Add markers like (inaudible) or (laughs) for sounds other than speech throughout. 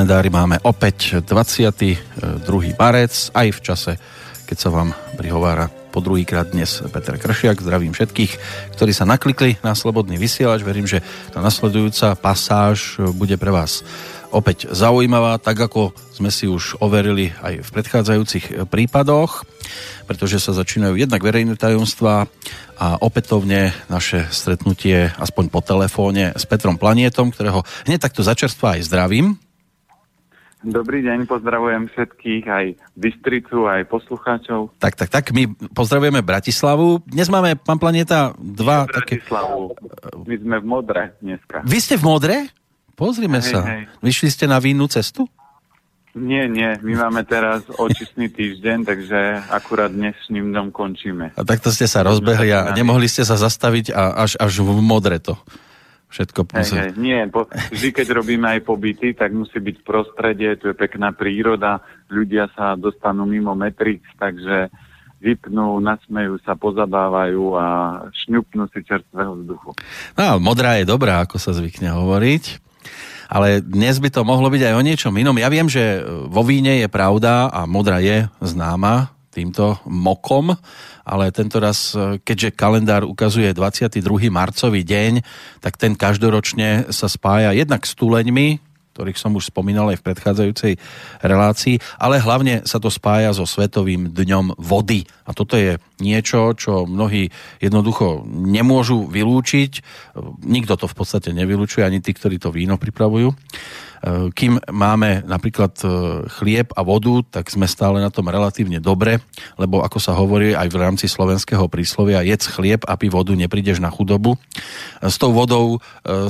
kalendári máme opäť 22. marec, aj v čase, keď sa vám prihovára po druhýkrát dnes Peter Kršiak. Zdravím všetkých, ktorí sa naklikli na Slobodný vysielač. Verím, že tá nasledujúca pasáž bude pre vás opäť zaujímavá, tak ako sme si už overili aj v predchádzajúcich prípadoch, pretože sa začínajú jednak verejné tajomstvá a opätovne naše stretnutie aspoň po telefóne s Petrom Planietom, ktorého hneď takto začerstva aj zdravím. Dobrý deň, pozdravujem všetkých, aj Bystricu, aj poslucháčov. Tak, tak, tak, my pozdravujeme Bratislavu. Dnes máme, pán Planeta, dva Bratislavu. také... My sme v Modre dneska. Vy ste v Modre? Pozrime hej, sa. Hej. Vyšli ste na vínu cestu? Nie, nie. My máme teraz očistný týždeň, takže akurát dnešným dňom končíme. A takto ste sa rozbehli a nemohli ste sa zastaviť a až, až v modre to všetko hej, hej, Nie, po, vždy keď robíme aj pobyty, tak musí byť prostredie, tu je pekná príroda, ľudia sa dostanú mimo Matrix, takže vypnú, nasmejú sa, pozabávajú a šňupnú si čerstvého vzduchu. No, modrá je dobrá, ako sa zvykne hovoriť ale dnes by to mohlo byť aj o niečom inom. Ja viem, že vo víne je pravda a modra je známa týmto mokom, ale tento raz, keďže kalendár ukazuje 22. marcový deň, tak ten každoročne sa spája jednak s tuleňmi, ktorých som už spomínal aj v predchádzajúcej relácii, ale hlavne sa to spája so Svetovým dňom vody. A toto je niečo, čo mnohí jednoducho nemôžu vylúčiť. Nikto to v podstate nevylúčuje, ani tí, ktorí to víno pripravujú. Eh, kým máme napríklad eh, chlieb a vodu, tak sme stále na tom relatívne dobre, lebo ako sa hovorí aj v rámci slovenského príslovia, jedz chlieb a pi vodu, neprídeš na chudobu. Eh, s tou vodou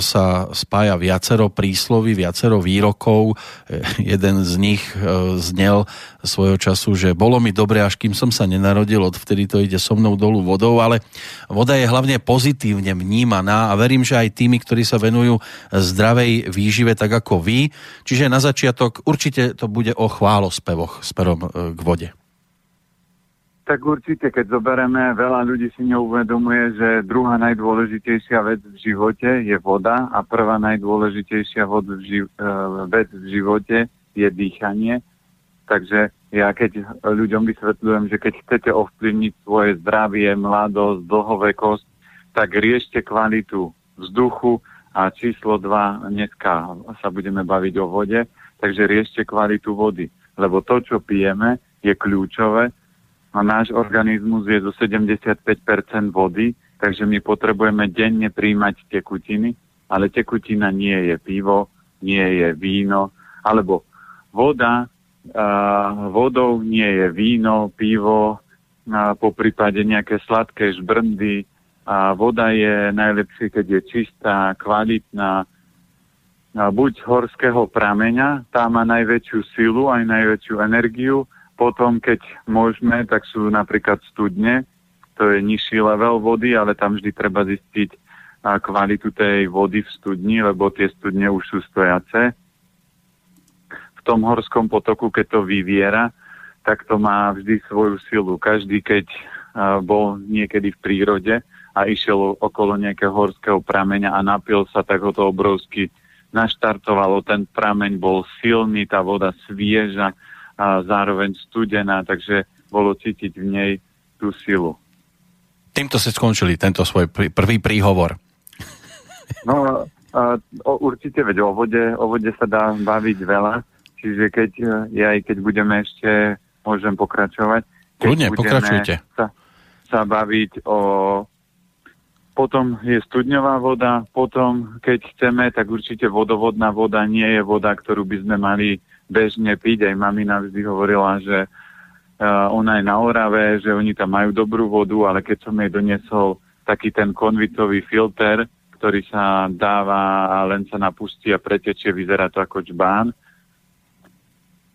sa spája viacero prísloví, viacero výrokov. Jeden z nich znel svojho času, že bolo mi dobre, až kým som sa nenarodil, odvtedy to ide so mnou dolu vodou, ale voda je hlavne pozitívne vnímaná a verím, že aj tými, ktorí sa venujú zdravej výžive, tak ako vy, Čiže na začiatok určite to bude o chválospevoch smerom e, k vode. Tak určite, keď zoberieme, veľa ľudí si neuvedomuje, že druhá najdôležitejšia vec v živote je voda a prvá najdôležitejšia vod v ži- e, vec v živote je dýchanie. Takže ja keď ľuďom vysvetľujem, že keď chcete ovplyvniť svoje zdravie, mladosť, dlhovekosť, tak riešte kvalitu vzduchu, a číslo 2, dneska sa budeme baviť o vode, takže riešte kvalitu vody, lebo to, čo pijeme, je kľúčové. A náš organizmus je zo 75% vody, takže my potrebujeme denne príjmať tekutiny, ale tekutina nie je pivo, nie je víno, alebo voda, uh, vodou nie je víno, pivo, uh, po prípade nejaké sladké žbrndy, a voda je najlepšie, keď je čistá, kvalitná, buď horského prameňa, tá má najväčšiu silu, aj najväčšiu energiu. Potom, keď môžeme, tak sú napríklad studne, to je nižší level vody, ale tam vždy treba zistiť kvalitu tej vody v studni, lebo tie studne už sú stojace. V tom horskom potoku, keď to vyviera, tak to má vždy svoju silu. Každý, keď bol niekedy v prírode, a išiel okolo nejakého horského prameňa a napil sa, tak ho to obrovsky naštartovalo. Ten prameň bol silný, tá voda svieža a zároveň studená, takže bolo cítiť v nej tú silu. Týmto ste skončili tento svoj pr- prvý príhovor. No, o, určite, veď o vode, o vode sa dá baviť veľa, čiže keď, ja aj keď budeme ešte, môžem pokračovať. Kľudne, pokračujte. Sa, sa baviť o potom je studňová voda, potom keď chceme, tak určite vodovodná voda nie je voda, ktorú by sme mali bežne piť. Aj mamina vždy hovorila, že uh, ona je na Orave, že oni tam majú dobrú vodu, ale keď som jej doniesol taký ten konvicový filter, ktorý sa dáva a len sa napustí a pretečie, vyzerá to ako čbán,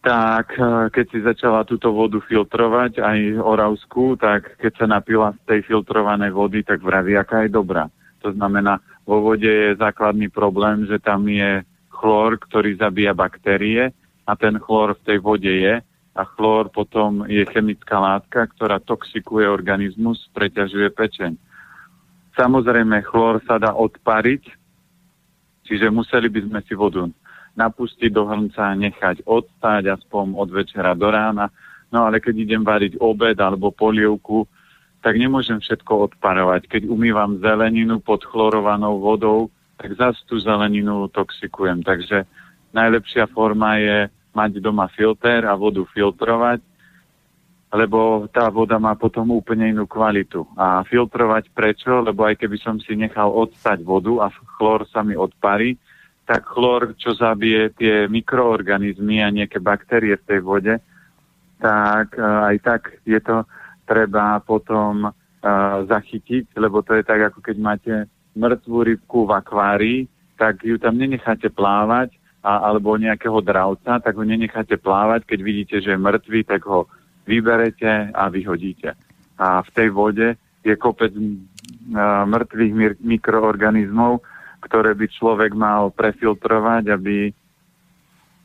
tak eh, keď si začala túto vodu filtrovať, aj oravskú, tak keď sa napila z tej filtrovanej vody, tak vraví, aká je dobrá. To znamená, vo vode je základný problém, že tam je chlór, ktorý zabíja baktérie a ten chlór v tej vode je a chlór potom je chemická látka, ktorá toxikuje organizmus, preťažuje pečeň. Samozrejme, chlór sa dá odpariť, čiže museli by sme si vodu napustiť do hrnca, nechať odstáť aspoň od večera do rána. No ale keď idem variť obed alebo polievku, tak nemôžem všetko odparovať. Keď umývam zeleninu pod chlorovanou vodou, tak zase tú zeleninu toxikujem. Takže najlepšia forma je mať doma filter a vodu filtrovať, lebo tá voda má potom úplne inú kvalitu. A filtrovať prečo? Lebo aj keby som si nechal odstať vodu a chlór sa mi odparí, tak chlór, čo zabije tie mikroorganizmy a nejaké baktérie v tej vode, tak e, aj tak je to treba potom uh, zachytiť, lebo to je tak, ako keď máte mŕtvú rybku v akvárii, tak ju tam nenecháte plávať, a, alebo nejakého dravca, tak ho nenecháte plávať. Keď vidíte, že je mŕtvý, tak ho vyberete a vyhodíte. A v tej vode je kopec uh, mŕtvych mikroorganizmov, ktoré by človek mal prefiltrovať, aby,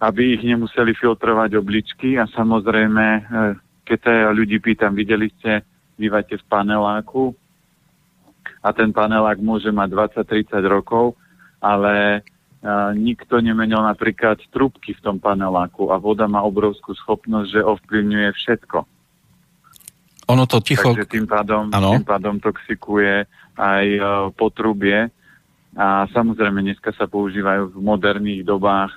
aby ich nemuseli filtrovať obličky. A samozrejme uh, keď sa ľudí pýtam, videli ste, bývate v paneláku? A ten panelák môže mať 20-30 rokov, ale a, nikto nemenil napríklad trubky v tom paneláku a voda má obrovskú schopnosť, že ovplyvňuje všetko. Ono to ticho... Takže tým pádom, tým pádom toxikuje aj uh, potrubie a samozrejme dneska sa používajú v moderných dobách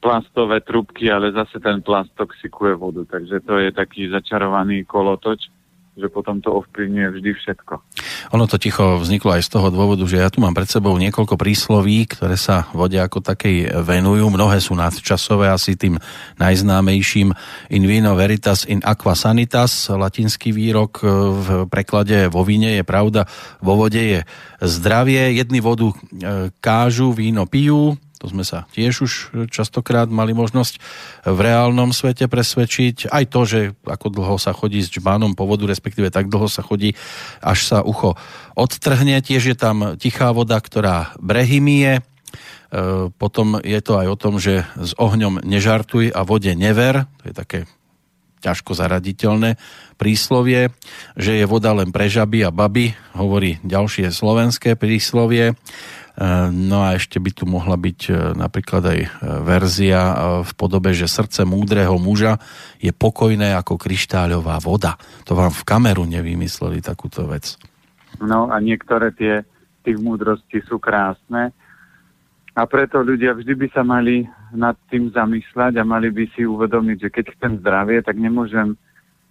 plastové trubky, ale zase ten plast toxikuje vodu. Takže to je taký začarovaný kolotoč, že potom to ovplyvňuje vždy všetko. Ono to ticho vzniklo aj z toho dôvodu, že ja tu mám pred sebou niekoľko prísloví, ktoré sa vode ako takej venujú. Mnohé sú nadčasové, asi tým najznámejším in vino veritas in aqua sanitas, latinský výrok v preklade vo víne je pravda, vo vode je zdravie. Jedni vodu e, kážu, víno pijú, to sme sa tiež už častokrát mali možnosť v reálnom svete presvedčiť. Aj to, že ako dlho sa chodí s džbánom po vodu, respektíve tak dlho sa chodí, až sa ucho odtrhne. Tiež je tam tichá voda, ktorá brehy mije. E, potom je to aj o tom, že s ohňom nežartuj a vode never. To je také ťažko zaraditeľné príslovie, že je voda len pre žaby a baby, hovorí ďalšie slovenské príslovie. Eh, no a ešte by tu mohla byť eh, napríklad aj eh, verzia v podobe, že srdce múdreho muža je pokojné ako kryštáľová voda. To vám v kameru nevymysleli takúto vec. No a niektoré tie tých múdrosti sú krásne a preto ľudia vždy by sa mali nad tým zamýšľať a mali by si uvedomiť, že keď chcem zdravie, tak nemôžem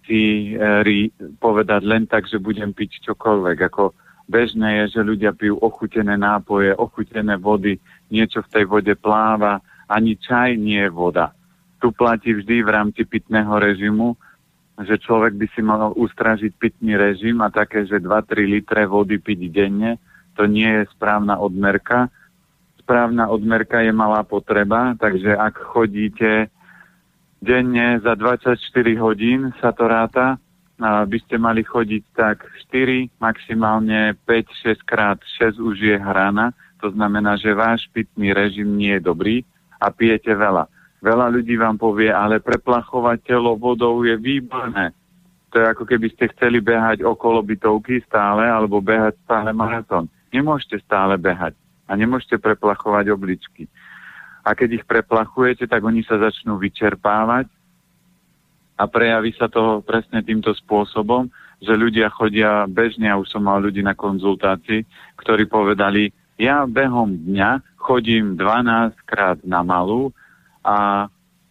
si e, povedať len tak, že budem piť čokoľvek. Ako Bežné je, že ľudia pijú ochutené nápoje, ochutené vody, niečo v tej vode pláva, ani čaj nie je voda. Tu platí vždy v rámci pitného režimu, že človek by si mal ustražiť pitný režim a také, že 2-3 litre vody piť denne, to nie je správna odmerka. Správna odmerka je malá potreba, takže ak chodíte denne za 24 hodín sa to ráta, by ste mali chodiť tak 4, maximálne 5-6 krát 6 už je hrana. To znamená, že váš pitný režim nie je dobrý a pijete veľa. Veľa ľudí vám povie, ale preplachovať telo vodou je výborné. To je ako keby ste chceli behať okolo bytovky stále alebo behať stále maratón. Nemôžete stále behať a nemôžete preplachovať obličky. A keď ich preplachujete, tak oni sa začnú vyčerpávať a prejaví sa to presne týmto spôsobom, že ľudia chodia bežne, a už som mal ľudí na konzultácii, ktorí povedali, ja behom dňa chodím 12 krát na malú a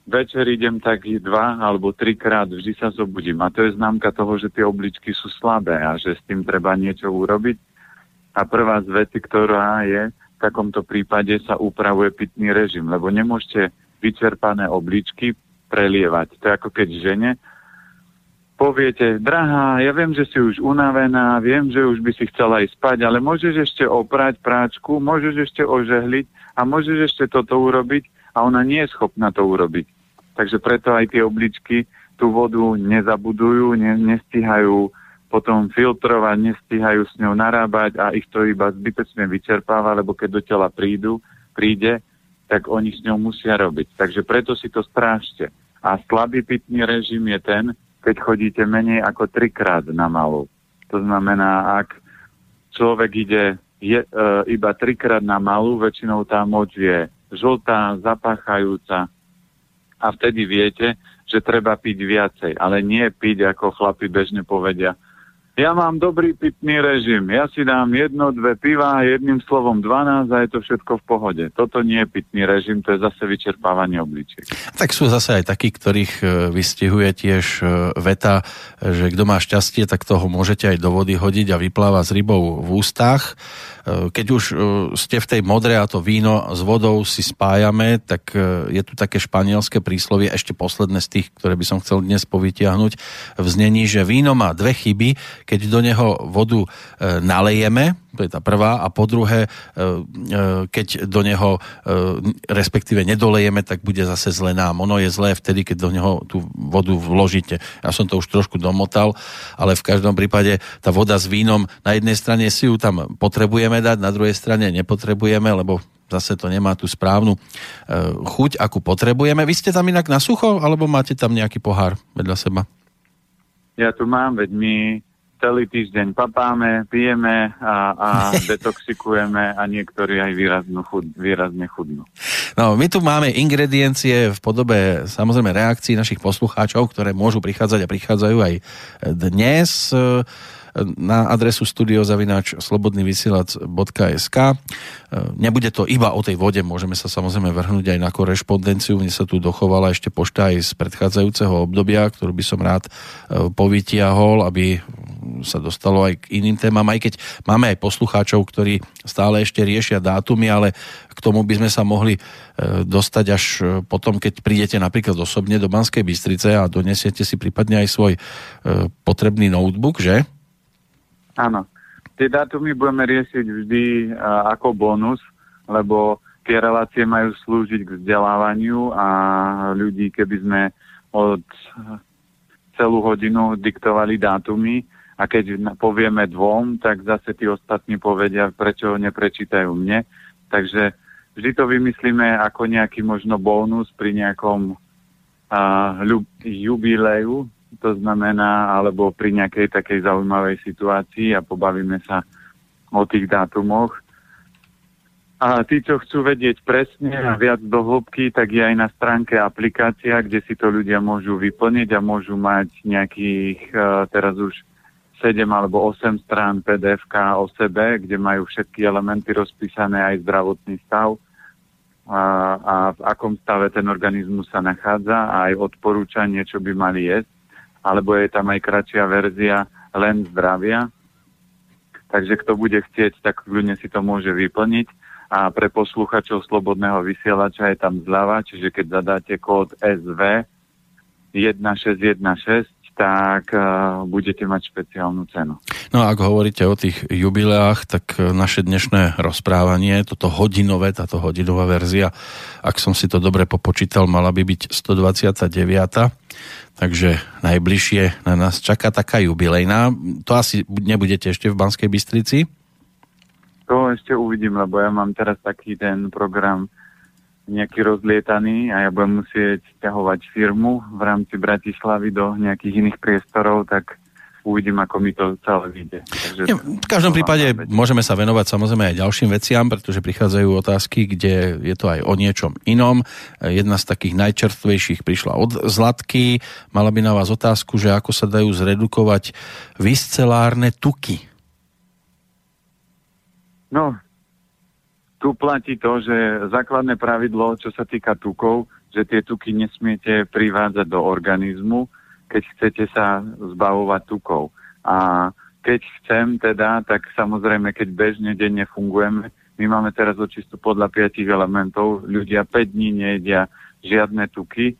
večer idem tak dva alebo trikrát, vždy sa zobudím. A to je známka toho, že tie obličky sú slabé a že s tým treba niečo urobiť. A prvá z veci, ktorá je, v takomto prípade sa upravuje pitný režim, lebo nemôžete vyčerpané obličky prelievať. To je ako keď žene poviete, drahá, ja viem, že si už unavená, viem, že už by si chcela ísť spať, ale môžeš ešte oprať práčku, môžeš ešte ožehliť a môžeš ešte toto urobiť a ona nie je schopná to urobiť. Takže preto aj tie obličky tú vodu nezabudujú, ne, nestíhajú potom filtrovať, nestíhajú s ňou narábať a ich to iba zbytočne vyčerpáva, lebo keď do tela prídu, príde, tak oni s ňou musia robiť. Takže preto si to strážte. A slabý pitný režim je ten, keď chodíte menej ako trikrát na malú. To znamená, ak človek ide je, e, iba trikrát na malú, väčšinou tá moč je žltá, zapáchajúca. A vtedy viete, že treba piť viacej, ale nie piť, ako chlapi bežne povedia, ja mám dobrý pitný režim. Ja si dám jedno, dve piva, jedným slovom 12 a je to všetko v pohode. Toto nie je pitný režim, to je zase vyčerpávanie obličiek. Tak sú zase aj takí, ktorých e, vystihuje tiež e, veta, že kto má šťastie, tak toho môžete aj do vody hodiť a vypláva s rybou v ústach. E, keď už ste v tej modre a to víno s vodou si spájame, tak je tu také španielské príslovie, ešte posledné z tých, ktoré by som chcel dnes povytiahnuť, v znení, že víno má dve chyby, keď do neho vodu e, nalejeme, to je tá prvá, a po druhé, e, e, keď do neho respektíve nedolejeme, tak bude zase zle nám. Ono je zlé vtedy, keď do neho tú vodu vložíte. Ja som to už trošku domotal, ale v každom prípade tá voda s vínom, na jednej strane si ju tam potrebujeme dať, na druhej strane nepotrebujeme, lebo zase to nemá tú správnu chuť, akú potrebujeme. Vy ste tam inak na sucho, alebo máte tam nejaký pohár vedľa seba? Ja tu mám, veď my celý týždeň papáme, pijeme a, a (laughs) detoxikujeme a niektorí aj výrazno chud, výrazne chudnú. No, my tu máme ingrediencie v podobe samozrejme reakcií našich poslucháčov, ktoré môžu prichádzať a prichádzajú aj dnes na adresu studiozavináč slobodnyvysielac.sk. Nebude to iba o tej vode, môžeme sa samozrejme vrhnúť aj na korešpondenciu. Mne sa tu dochovala ešte pošta aj z predchádzajúceho obdobia, ktorú by som rád e, povytiahol, aby sa dostalo aj k iným témam, aj keď máme aj poslucháčov, ktorí stále ešte riešia dátumy, ale k tomu by sme sa mohli e, dostať až e, potom, keď prídete napríklad osobne do Banskej Bystrice a donesiete si prípadne aj svoj potrebný notebook, že? Áno. Tie dátumy budeme riešiť vždy uh, ako bonus, lebo tie relácie majú slúžiť k vzdelávaniu a ľudí, keby sme od celú hodinu diktovali dátumy a keď povieme dvom, tak zase tí ostatní povedia, prečo neprečítajú mne. Takže vždy to vymyslíme ako nejaký možno bonus pri nejakom uh, jubileju, to znamená, alebo pri nejakej takej zaujímavej situácii a pobavíme sa o tých dátumoch. A tí, čo chcú vedieť presne a viac do hĺbky, tak je aj na stránke aplikácia, kde si to ľudia môžu vyplniť a môžu mať nejakých uh, teraz už 7 alebo 8 strán pdf o sebe, kde majú všetky elementy rozpísané, aj zdravotný stav a, a v akom stave ten organizmus sa nachádza a aj odporúčanie, čo by mali jesť alebo je tam aj kratšia verzia len zdravia. Takže kto bude chcieť, tak ľudne si to môže vyplniť. A pre posluchačov Slobodného vysielača je tam zľava, čiže keď zadáte kód SV 1616, tak uh, budete mať špeciálnu cenu. No a ak hovoríte o tých jubileách, tak e, naše dnešné rozprávanie, toto hodinové, táto hodinová verzia, ak som si to dobre popočítal, mala by byť 129. Takže najbližšie na nás čaká taká jubilejná. To asi nebudete ešte v Banskej Bystrici? To ešte uvidím, lebo ja mám teraz taký ten program nejaký rozlietaný a ja budem musieť ťahovať firmu v rámci Bratislavy do nejakých iných priestorov, tak uvidím, ako mi to celé vyjde. Takže v každom prípade môžeme sa venovať samozrejme aj ďalším veciam, pretože prichádzajú otázky, kde je to aj o niečom inom. Jedna z takých najčerstvejších prišla od Zlatky. Mala by na vás otázku, že ako sa dajú zredukovať viscelárne tuky. No, tu platí to, že základné pravidlo, čo sa týka tukov, že tie tuky nesmiete privádzať do organizmu, keď chcete sa zbavovať tukov. A keď chcem teda, tak samozrejme, keď bežne denne fungujeme, my máme teraz očistu podľa piatich elementov, ľudia 5 dní nejedia žiadne tuky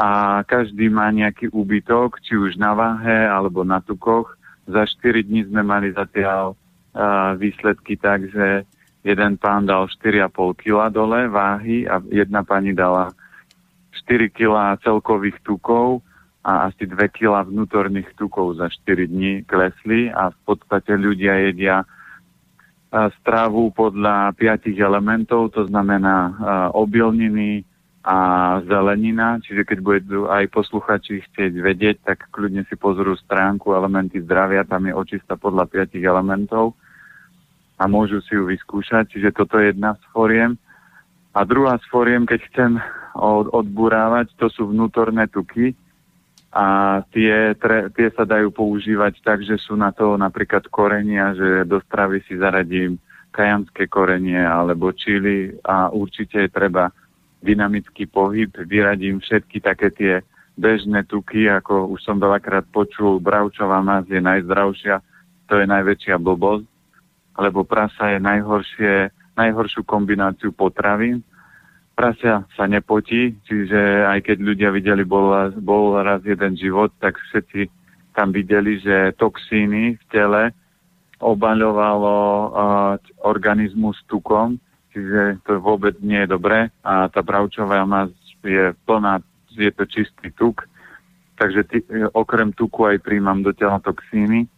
a každý má nejaký úbytok, či už na váhe alebo na tukoch. Za 4 dní sme mali zatiaľ uh, výsledky tak, že jeden pán dal 4,5 kg dole váhy a jedna pani dala 4 kg celkových tukov a asi 2 kg vnútorných tukov za 4 dní klesli a v podstate ľudia jedia strávu podľa piatich elementov, to znamená obilniny a zelenina, čiže keď budú aj posluchači chcieť vedieť, tak kľudne si pozrú stránku elementy zdravia, tam je očista podľa piatich elementov a môžu si ju vyskúšať. Čiže toto je jedna z foriem. A druhá z foriem, keď chcem od, odburávať, to sú vnútorné tuky a tie, tre, tie sa dajú používať tak, že sú na to napríklad korenia, že do stravy si zaradím kajanské korenie alebo čili a určite je treba dynamický pohyb, vyradím všetky také tie bežné tuky, ako už som veľakrát počul, bravčová maz je najzdravšia, to je najväčšia blbosť, lebo prasa je najhoršie, najhoršiu kombináciu potravín. Prasia sa nepotí, čiže aj keď ľudia videli, bol, bol raz jeden život, tak všetci tam videli, že toxíny v tele obaľovalo uh, organizmus tukom, čiže to vôbec nie je dobré. A tá bravčová maz je plná, je to čistý tuk, takže ty, okrem tuku aj príjmam do tela toxíny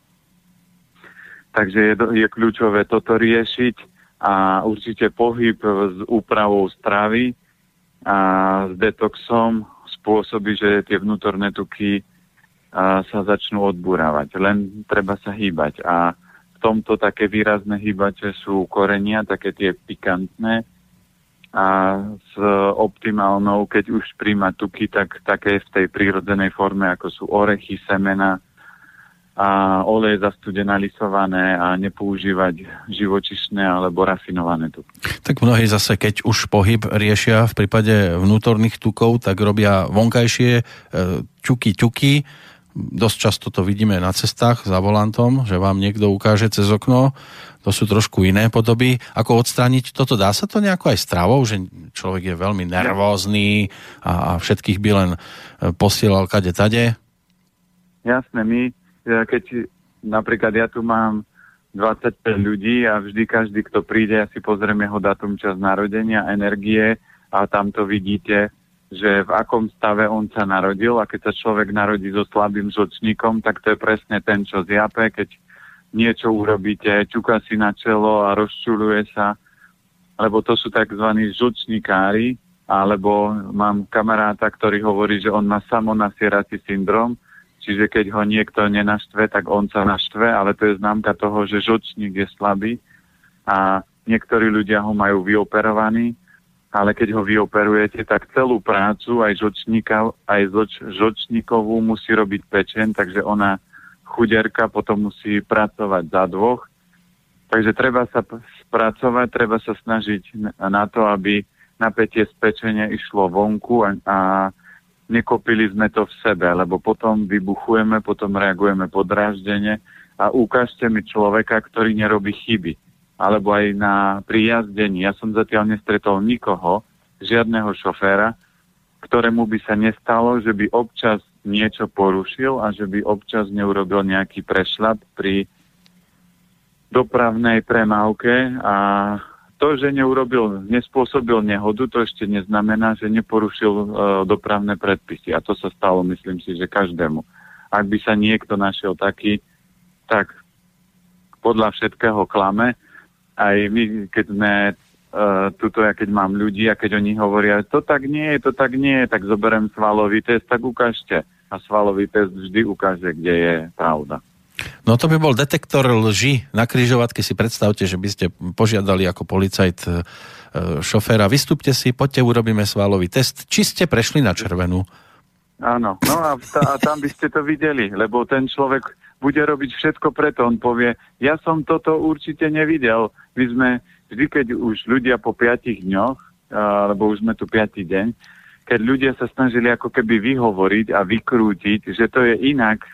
Takže je, je kľúčové toto riešiť a určite pohyb s úpravou stravy a s detoxom spôsobí, že tie vnútorné tuky a, sa začnú odburávať. Len treba sa hýbať a v tomto také výrazné hýbače sú korenia, také tie pikantné a s optimálnou, keď už príjma tuky, tak také v tej prírodzenej forme, ako sú orechy, semena, a olej zastudená lisované a nepoužívať živočišné alebo rafinované tuky. Tak mnohí zase, keď už pohyb riešia v prípade vnútorných tukov, tak robia vonkajšie e, ťuky, ťuky. Dosť často to vidíme na cestách za volantom, že vám niekto ukáže cez okno. To sú trošku iné podoby. Ako odstrániť toto? Dá sa to nejako aj stravou, že človek je veľmi nervózny a, a všetkých by len e, posielal kade tade? Jasné, my keď napríklad ja tu mám 25 ľudí a vždy každý, kto príde, ja si pozriem jeho datum, čas narodenia, energie a tam to vidíte, že v akom stave on sa narodil a keď sa človek narodí so slabým žočníkom, tak to je presne ten, čo zjape, keď niečo urobíte, čuka si na čelo a rozčuluje sa, lebo to sú tzv. žočníkári, alebo mám kamaráta, ktorý hovorí, že on má samonasierací syndrom, Čiže keď ho niekto nenaštve, tak on sa naštve, ale to je známka toho, že žočník je slabý a niektorí ľudia ho majú vyoperovaný, ale keď ho vyoperujete, tak celú prácu aj, žočníka, aj žoč, žočníkovú musí robiť pečen, takže ona chuderka potom musí pracovať za dvoch. Takže treba sa spracovať, treba sa snažiť na to, aby napätie z pečenia išlo vonku a, a nekopili sme to v sebe, lebo potom vybuchujeme, potom reagujeme podráždene a ukážte mi človeka, ktorý nerobí chyby. Alebo aj na prijazdení. Ja som zatiaľ nestretol nikoho, žiadneho šoféra, ktorému by sa nestalo, že by občas niečo porušil a že by občas neurobil nejaký prešlap pri dopravnej premávke a to, že neurobil, nespôsobil nehodu, to ešte neznamená, že neporušil e, dopravné predpisy. A to sa stalo, myslím si, že každému. Ak by sa niekto našiel taký, tak podľa všetkého klame. Aj my, keď sme e, tuto, ja keď mám ľudí a keď oni hovoria, to tak nie je, to tak nie je, tak zoberiem svalový test, tak ukážte. A svalový test vždy ukáže, kde je pravda. No to by bol detektor lži na kryžovatke. Si predstavte, že by ste požiadali ako policajt e, šoféra, vystúpte si, poďte, urobíme svalový test. Či ste prešli na červenú? Áno, no a, a tam by ste to videli, lebo ten človek bude robiť všetko preto. On povie, ja som toto určite nevidel. My sme vždy, keď už ľudia po piatich dňoch, lebo už sme tu piatý deň, keď ľudia sa snažili ako keby vyhovoriť a vykrútiť, že to je inak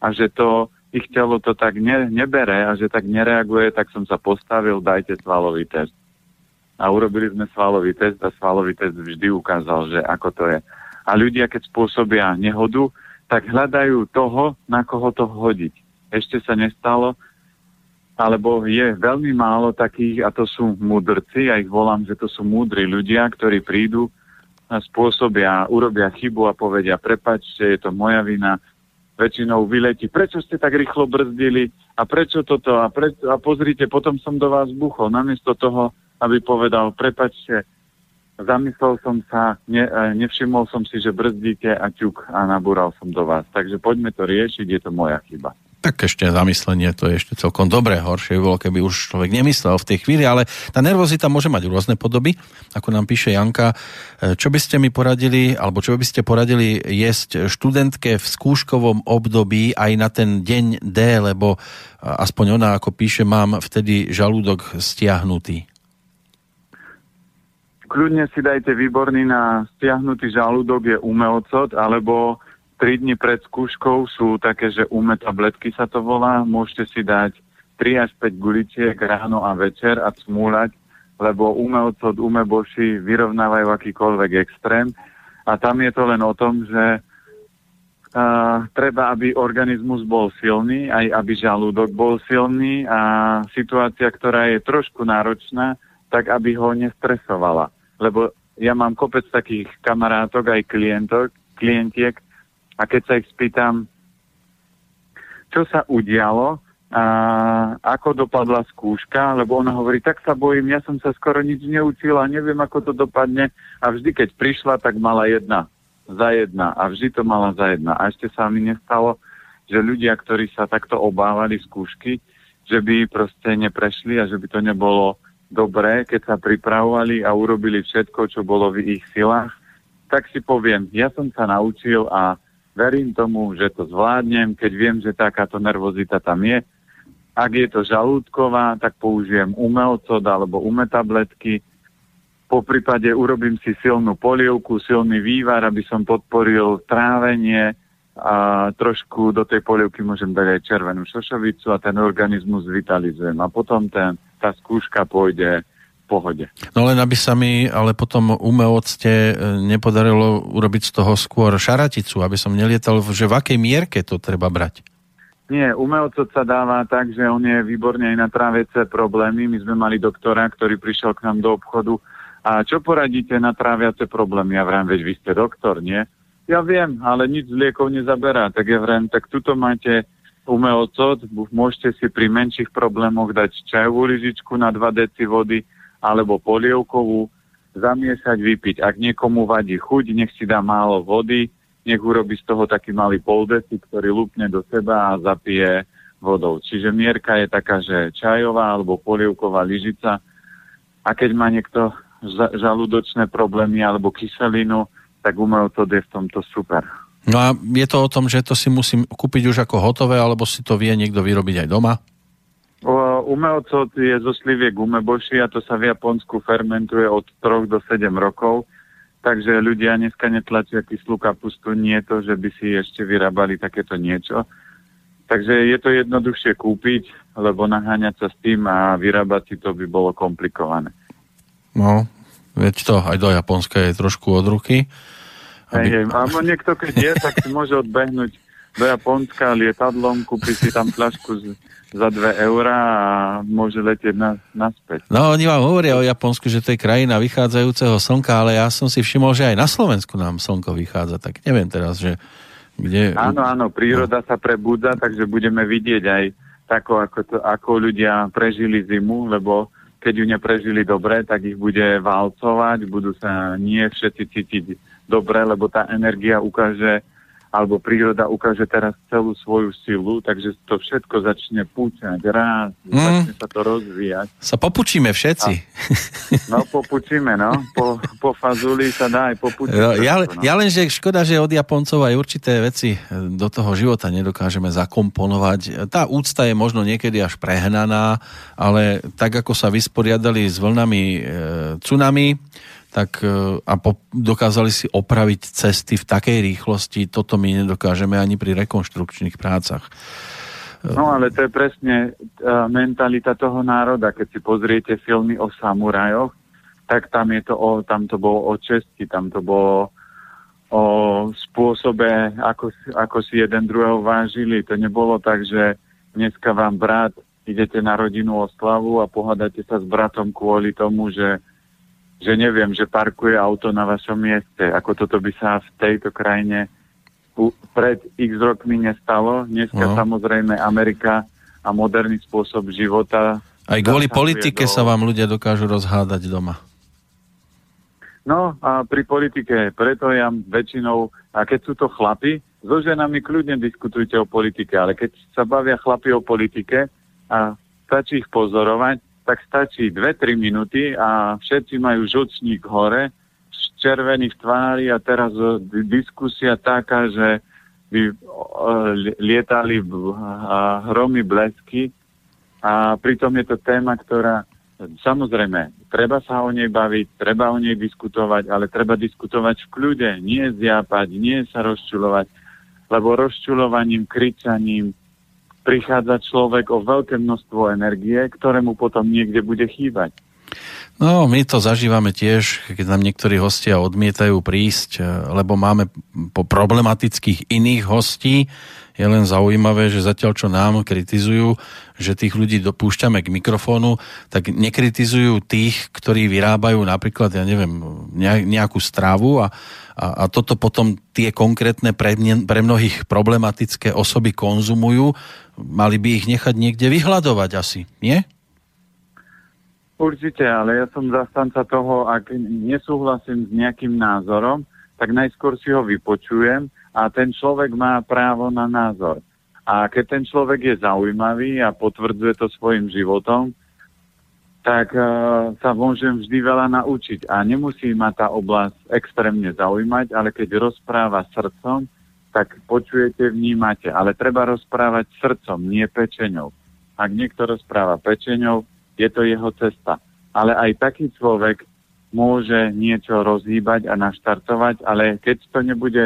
a že to ich telo to tak ne, nebere a že tak nereaguje, tak som sa postavil, dajte svalový test. A urobili sme svalový test a svalový test vždy ukázal, že ako to je. A ľudia, keď spôsobia nehodu, tak hľadajú toho, na koho to hodiť. Ešte sa nestalo, alebo je veľmi málo takých, a to sú mudrci, ja ich volám, že to sú múdri ľudia, ktorí prídu a spôsobia, urobia chybu a povedia, prepačte, je to moja vina, väčšinou vyletí. Prečo ste tak rýchlo brzdili a prečo toto a, pre, a pozrite, potom som do vás buchol. Namiesto toho, aby povedal, prepačte, zamyslel som sa, ne, e, nevšimol som si, že brzdíte a ťuk a nabúral som do vás. Takže poďme to riešiť, je to moja chyba. Tak ešte zamyslenie, to je ešte celkom dobré. Horšie bolo, keby už človek nemyslel v tej chvíli, ale tá nervozita môže mať rôzne podoby, ako nám píše Janka. E, čo by ste mi poradili, alebo čo by ste poradili jesť študentke v skúškovom období aj na ten deň D, lebo aspoň ona, ako píše, mám vtedy žalúdok stiahnutý. Kľudne si dajte výborný na stiahnutý žalúdok je umeocot, alebo 3 dni pred skúškou sú také, že ume tabletky sa to volá. Môžete si dať 3 až 5 guliciek ráno a večer a smúľať, lebo ume od ume boši vyrovnávajú akýkoľvek extrém. A tam je to len o tom, že uh, treba, aby organizmus bol silný, aj aby žalúdok bol silný a situácia, ktorá je trošku náročná, tak aby ho nestresovala. Lebo ja mám kopec takých kamarátok, aj klientok, klientiek, a keď sa ich spýtam, čo sa udialo, a ako dopadla skúška, lebo ona hovorí, tak sa bojím, ja som sa skoro nič neučila, neviem, ako to dopadne. A vždy, keď prišla, tak mala jedna za jedna a vždy to mala za jedna. A ešte sa mi nestalo, že ľudia, ktorí sa takto obávali skúšky, že by proste neprešli a že by to nebolo dobré, keď sa pripravovali a urobili všetko, čo bolo v ich silách, tak si poviem, ja som sa naučil a verím tomu, že to zvládnem, keď viem, že takáto nervozita tam je. Ak je to žalúdková, tak použijem umelcod alebo umetabletky. Po prípade urobím si silnú polievku, silný vývar, aby som podporil trávenie a trošku do tej polievky môžem dať aj červenú šošovicu a ten organizmus vitalizujem. A potom ten, tá skúška pôjde pohode. No len aby sa mi ale potom umeocte e, nepodarilo urobiť z toho skôr šaraticu, aby som nelietal, že v akej mierke to treba brať? Nie, umelcot sa dáva tak, že on je výborne aj na tráviace problémy. My sme mali doktora, ktorý prišiel k nám do obchodu a čo poradíte na tráviace problémy? Ja vrám, veď vy ste doktor, nie? Ja viem, ale nič z liekov nezaberá. Tak ja vrám, tak tuto máte umelcot, môžete si pri menších problémoch dať čajovú lyžičku na 2 deci vody, alebo polievkovú, zamiesať, vypiť. Ak niekomu vadí chuť, nech si dá málo vody, nech urobí z toho taký malý poldeci, ktorý lúpne do seba a zapije vodou. Čiže mierka je taká, že čajová alebo polievková lyžica. A keď má niekto žalúdočné problémy alebo kyselinu, tak to je v tomto super. No a je to o tom, že to si musím kúpiť už ako hotové, alebo si to vie niekto vyrobiť aj doma? Umelcot je zo sliviek umeboši a to sa v Japonsku fermentuje od 3 do 7 rokov. Takže ľudia dneska netlačia kyslú kapustu, nie to, že by si ešte vyrábali takéto niečo. Takže je to jednoduchšie kúpiť, lebo naháňať sa s tým a vyrábať si to by bolo komplikované. No, veď to aj do Japonska je trošku od ruky. Aby... Hej, hej, niekto keď je, tak si môže odbehnúť do Japonska lietadlom, kúpi si tam fľašku za 2 eurá a môže letieť na, naspäť. No, oni vám hovoria o Japonsku, že to je krajina vychádzajúceho slnka, ale ja som si všimol, že aj na Slovensku nám slnko vychádza, tak neviem teraz, že kde... Áno, áno, príroda no. sa prebudza, takže budeme vidieť aj tako, ako, to, ako ľudia prežili zimu, lebo keď ju neprežili dobre, tak ich bude válcovať, budú sa nie všetci cítiť dobre, lebo tá energia ukáže alebo príroda ukáže teraz celú svoju silu, takže to všetko začne púčať, rád, mm. začne sa to rozvíjať. Sa popučíme všetci. A, no, popučíme, no. Po, po fazuli sa dá aj popučiť. No, ja, no. ja len, že škoda, že od Japoncov aj určité veci do toho života nedokážeme zakomponovať. Tá úcta je možno niekedy až prehnaná, ale tak, ako sa vysporiadali s vlnami e, tsunami, tak e, a po, dokázali si opraviť cesty v takej rýchlosti, toto my nedokážeme ani pri rekonštrukčných prácach. No ale to je presne uh, mentalita toho národa. Keď si pozriete filmy o samurajoch, tak tam, je to o, tam to bolo o česti, tam to bolo o spôsobe, ako, ako si jeden druhého vážili. To nebolo tak, že dneska vám brat, idete na rodinu oslavu a pohádate sa s bratom kvôli tomu, že že neviem, že parkuje auto na vašom mieste. Ako toto by sa v tejto krajine pred x rokmi nestalo. Dneska no. samozrejme Amerika a moderný spôsob života. Aj kvôli politike do... sa vám ľudia dokážu rozhádať doma. No a pri politike, preto ja väčšinou, a keď sú to chlapi, So ženami kľudne diskutujte o politike, ale keď sa bavia chlapi o politike a stačí ich pozorovať, tak stačí 2-3 minúty a všetci majú žočník hore, červený v tvári a teraz diskusia taká, že by lietali hromy blesky a pritom je to téma, ktorá samozrejme, treba sa o nej baviť, treba o nej diskutovať, ale treba diskutovať v kľude, nie zjapať, nie sa rozčulovať, lebo rozčulovaním, kričaním prichádza človek o veľké množstvo energie, ktoré mu potom niekde bude chýbať. No, my to zažívame tiež, keď nám niektorí hostia odmietajú prísť, lebo máme po problematických iných hostí, je len zaujímavé, že zatiaľ čo nám kritizujú, že tých ľudí dopúšťame k mikrofónu, tak nekritizujú tých, ktorí vyrábajú napríklad, ja neviem, nejakú stravu a, a, a toto potom tie konkrétne pre, pre mnohých problematické osoby konzumujú. Mali by ich nechať niekde vyhľadovať asi, nie? Určite, ale ja som zastanca toho, ak nesúhlasím s nejakým názorom, tak najskôr si ho vypočujem a ten človek má právo na názor. A keď ten človek je zaujímavý a potvrdzuje to svojim životom, tak uh, sa môžem vždy veľa naučiť. A nemusí ma tá oblasť extrémne zaujímať, ale keď rozpráva srdcom, tak počujete, vnímate. Ale treba rozprávať srdcom, nie pečeňou. Ak niekto rozpráva pečeňou, je to jeho cesta. Ale aj taký človek môže niečo rozhýbať a naštartovať, ale keď to nebude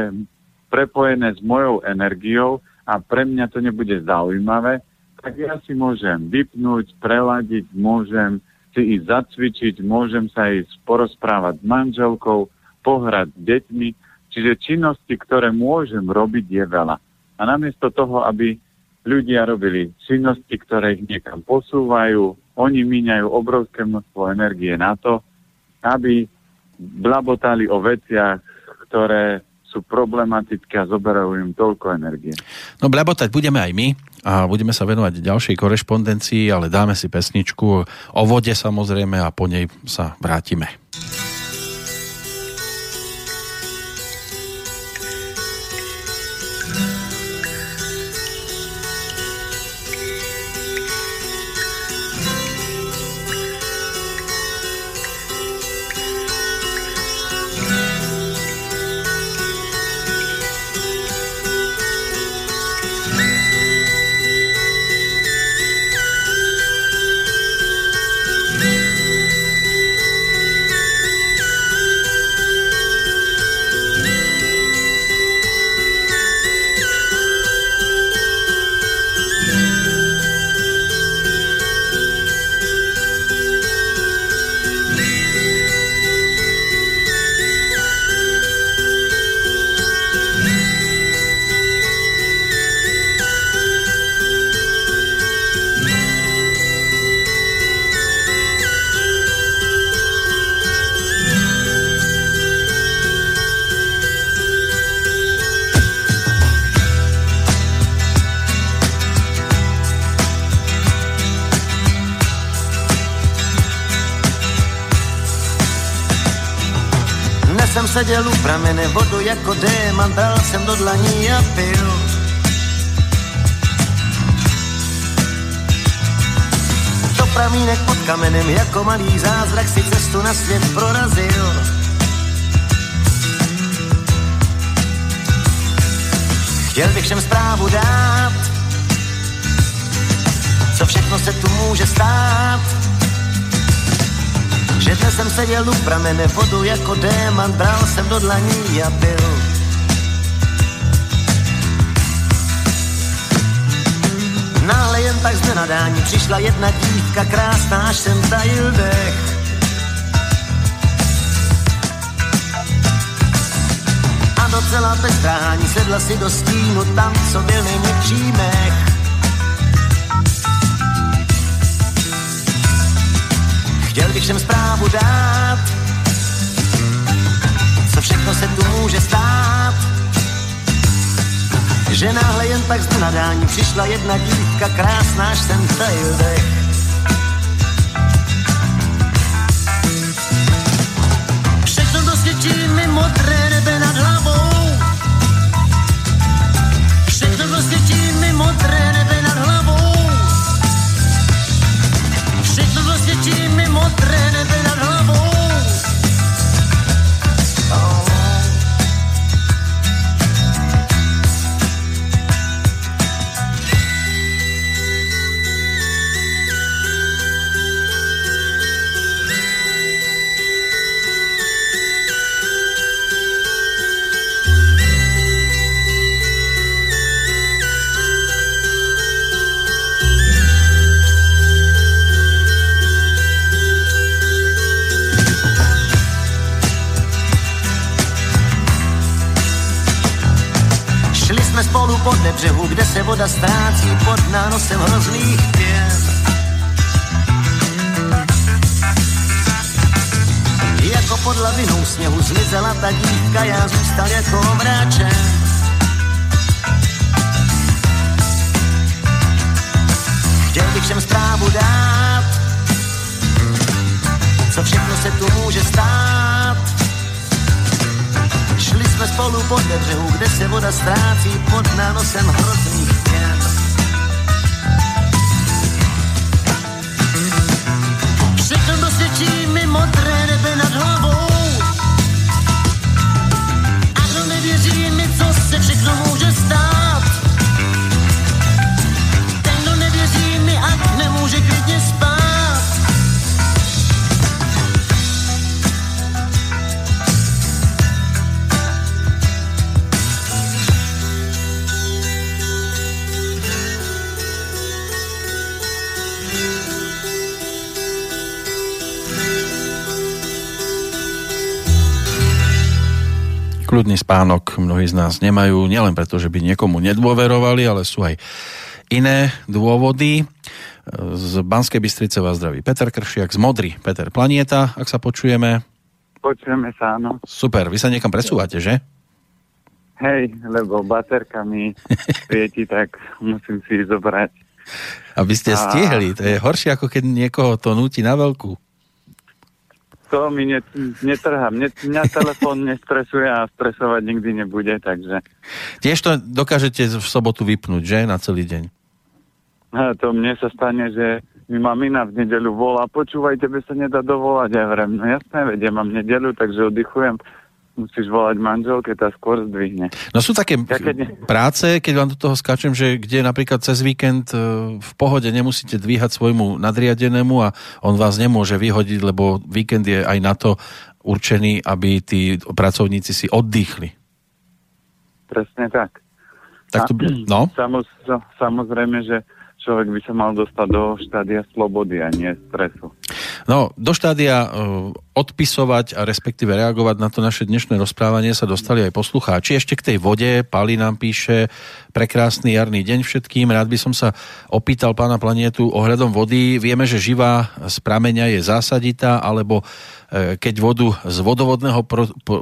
prepojené s mojou energiou a pre mňa to nebude zaujímavé, tak ja si môžem vypnúť, preladiť, môžem si ísť zacvičiť, môžem sa ísť porozprávať s manželkou, pohrať s deťmi, čiže činnosti, ktoré môžem robiť, je veľa. A namiesto toho, aby ľudia robili činnosti, ktoré ich niekam posúvajú, oni míňajú obrovské množstvo energie na to, aby blabotali o veciach, ktoré sú problematické a zoberajú im toľko energie. No blabotať budeme aj my a budeme sa venovať ďalšej korešpondencii, ale dáme si pesničku o vode samozrejme a po nej sa vrátime. Seděl u pramene, vodu jako démant bral jsem do dlaní a pil. To pramínek pod kamenem jako malý zázrak si cestu na svět prorazil. Chtěl bych všem zprávu dát, co všechno se tu může stát že dnes jsem seděl u pramene vodu jako démant, bral jsem do dlaní a byl. Náhle jen tak z nenadání přišla jedna dívka krásná, až jsem tajil dech. A docela bez trání sedla si do stínu tam, co byl nejměkčí mech. Chtěl bych všem zprávu dát, co všechno se tu může stát. Že náhle jen tak z nadání přišla jedna dívka krásná, až jsem tajil dech. Podle břehu, kde se voda ztrácí pod nánosem hrozných pěn. Jako pod lavinou sněhu zmizela ta dívka, já zůstal jako omráčen. Chtěl bych všem zprávu dát, co všechno se tu může stát. Šli jsme spolu po břehu, kde se voda ztrácí pod nánosem hrozných pěn. Všechno dosvědčí mi modré nebe nad hlavou. A kdo nevěří mi, co se všechno může stát. Ten, kdo nevěří mi, ať nemůže klidně spát. Kľudný spánok mnohí z nás nemajú, nielen preto, že by niekomu nedôverovali, ale sú aj iné dôvody. Z Banskej Bystrice vás zdraví Peter Kršiak, z Modry Peter Planieta, ak sa počujeme. Počujeme sa, áno. Super, vy sa niekam presúvate, že? Hej, lebo baterka mi svieti, tak musím si ich zobrať. Aby ste A- stihli, to je horšie ako keď niekoho to núti na veľkú. To mi ne, netrhá. Mne, mňa telefón (laughs) nestresuje a stresovať nikdy nebude, takže Tiež to dokážete v sobotu vypnúť, že? Na celý deň. a to mne sa stane, že mi mamina v nedeľu volá, počúvaj, tebe sa nedá dovolať. Ja vrem, no jasné, veď ja mám nedeľu, takže oddychujem. Musíš volať manželke, tá skôr zdvihne. No sú také Ja keď práce, keď vám do toho skáčem, že kde napríklad cez víkend e, v pohode nemusíte dvíhať svojmu nadriadenému a on vás nemôže vyhodiť, lebo víkend je aj na to určený, aby tí pracovníci si oddychli. Presne tak. Tak to, no, (clears throat) Samoz, samozrejme, že človek by sa mal dostať do štádia slobody a nie stresu. no, do štádia e, odpisovať a respektíve reagovať na to naše dnešné rozprávanie sa dostali aj poslucháči. Ešte k tej vode, Pali nám píše prekrásny jarný deň všetkým. Rád by som sa opýtal pána planietu ohľadom vody. Vieme, že živá z prameňa je zásaditá, alebo keď vodu z vodovodného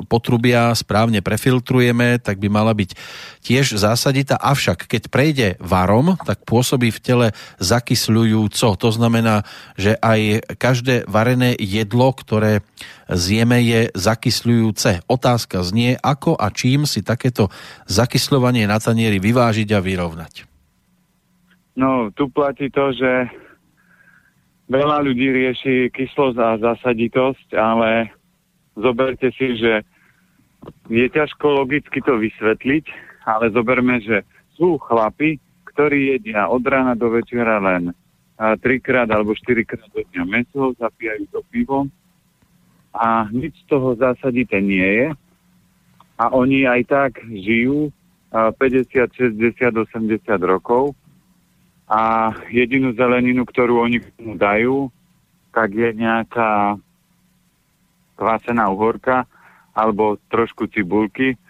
potrubia správne prefiltrujeme, tak by mala byť tiež zásaditá. Avšak keď prejde varom, tak pôsobí v tele zakysľujúco. To znamená, že aj každé varené jedlo, ktoré zjeme, je zakysľujúce. Otázka znie, ako a čím si takéto zakysľovanie na tanieri vyvážiť a vyrovnať. No, tu platí to, že veľa ľudí rieši kyslosť a zasaditosť, ale zoberte si, že je ťažko logicky to vysvetliť, ale zoberme, že sú chlapi, ktorí jedia od rána do večera len trikrát alebo štyrikrát do dňa meso, zapíjajú to pivo a nič z toho zásadité nie je. A oni aj tak žijú a, 50, 60, 80 rokov a jedinú zeleninu, ktorú oni tomu dajú, tak je nejaká kvasená uhorka alebo trošku cibulky.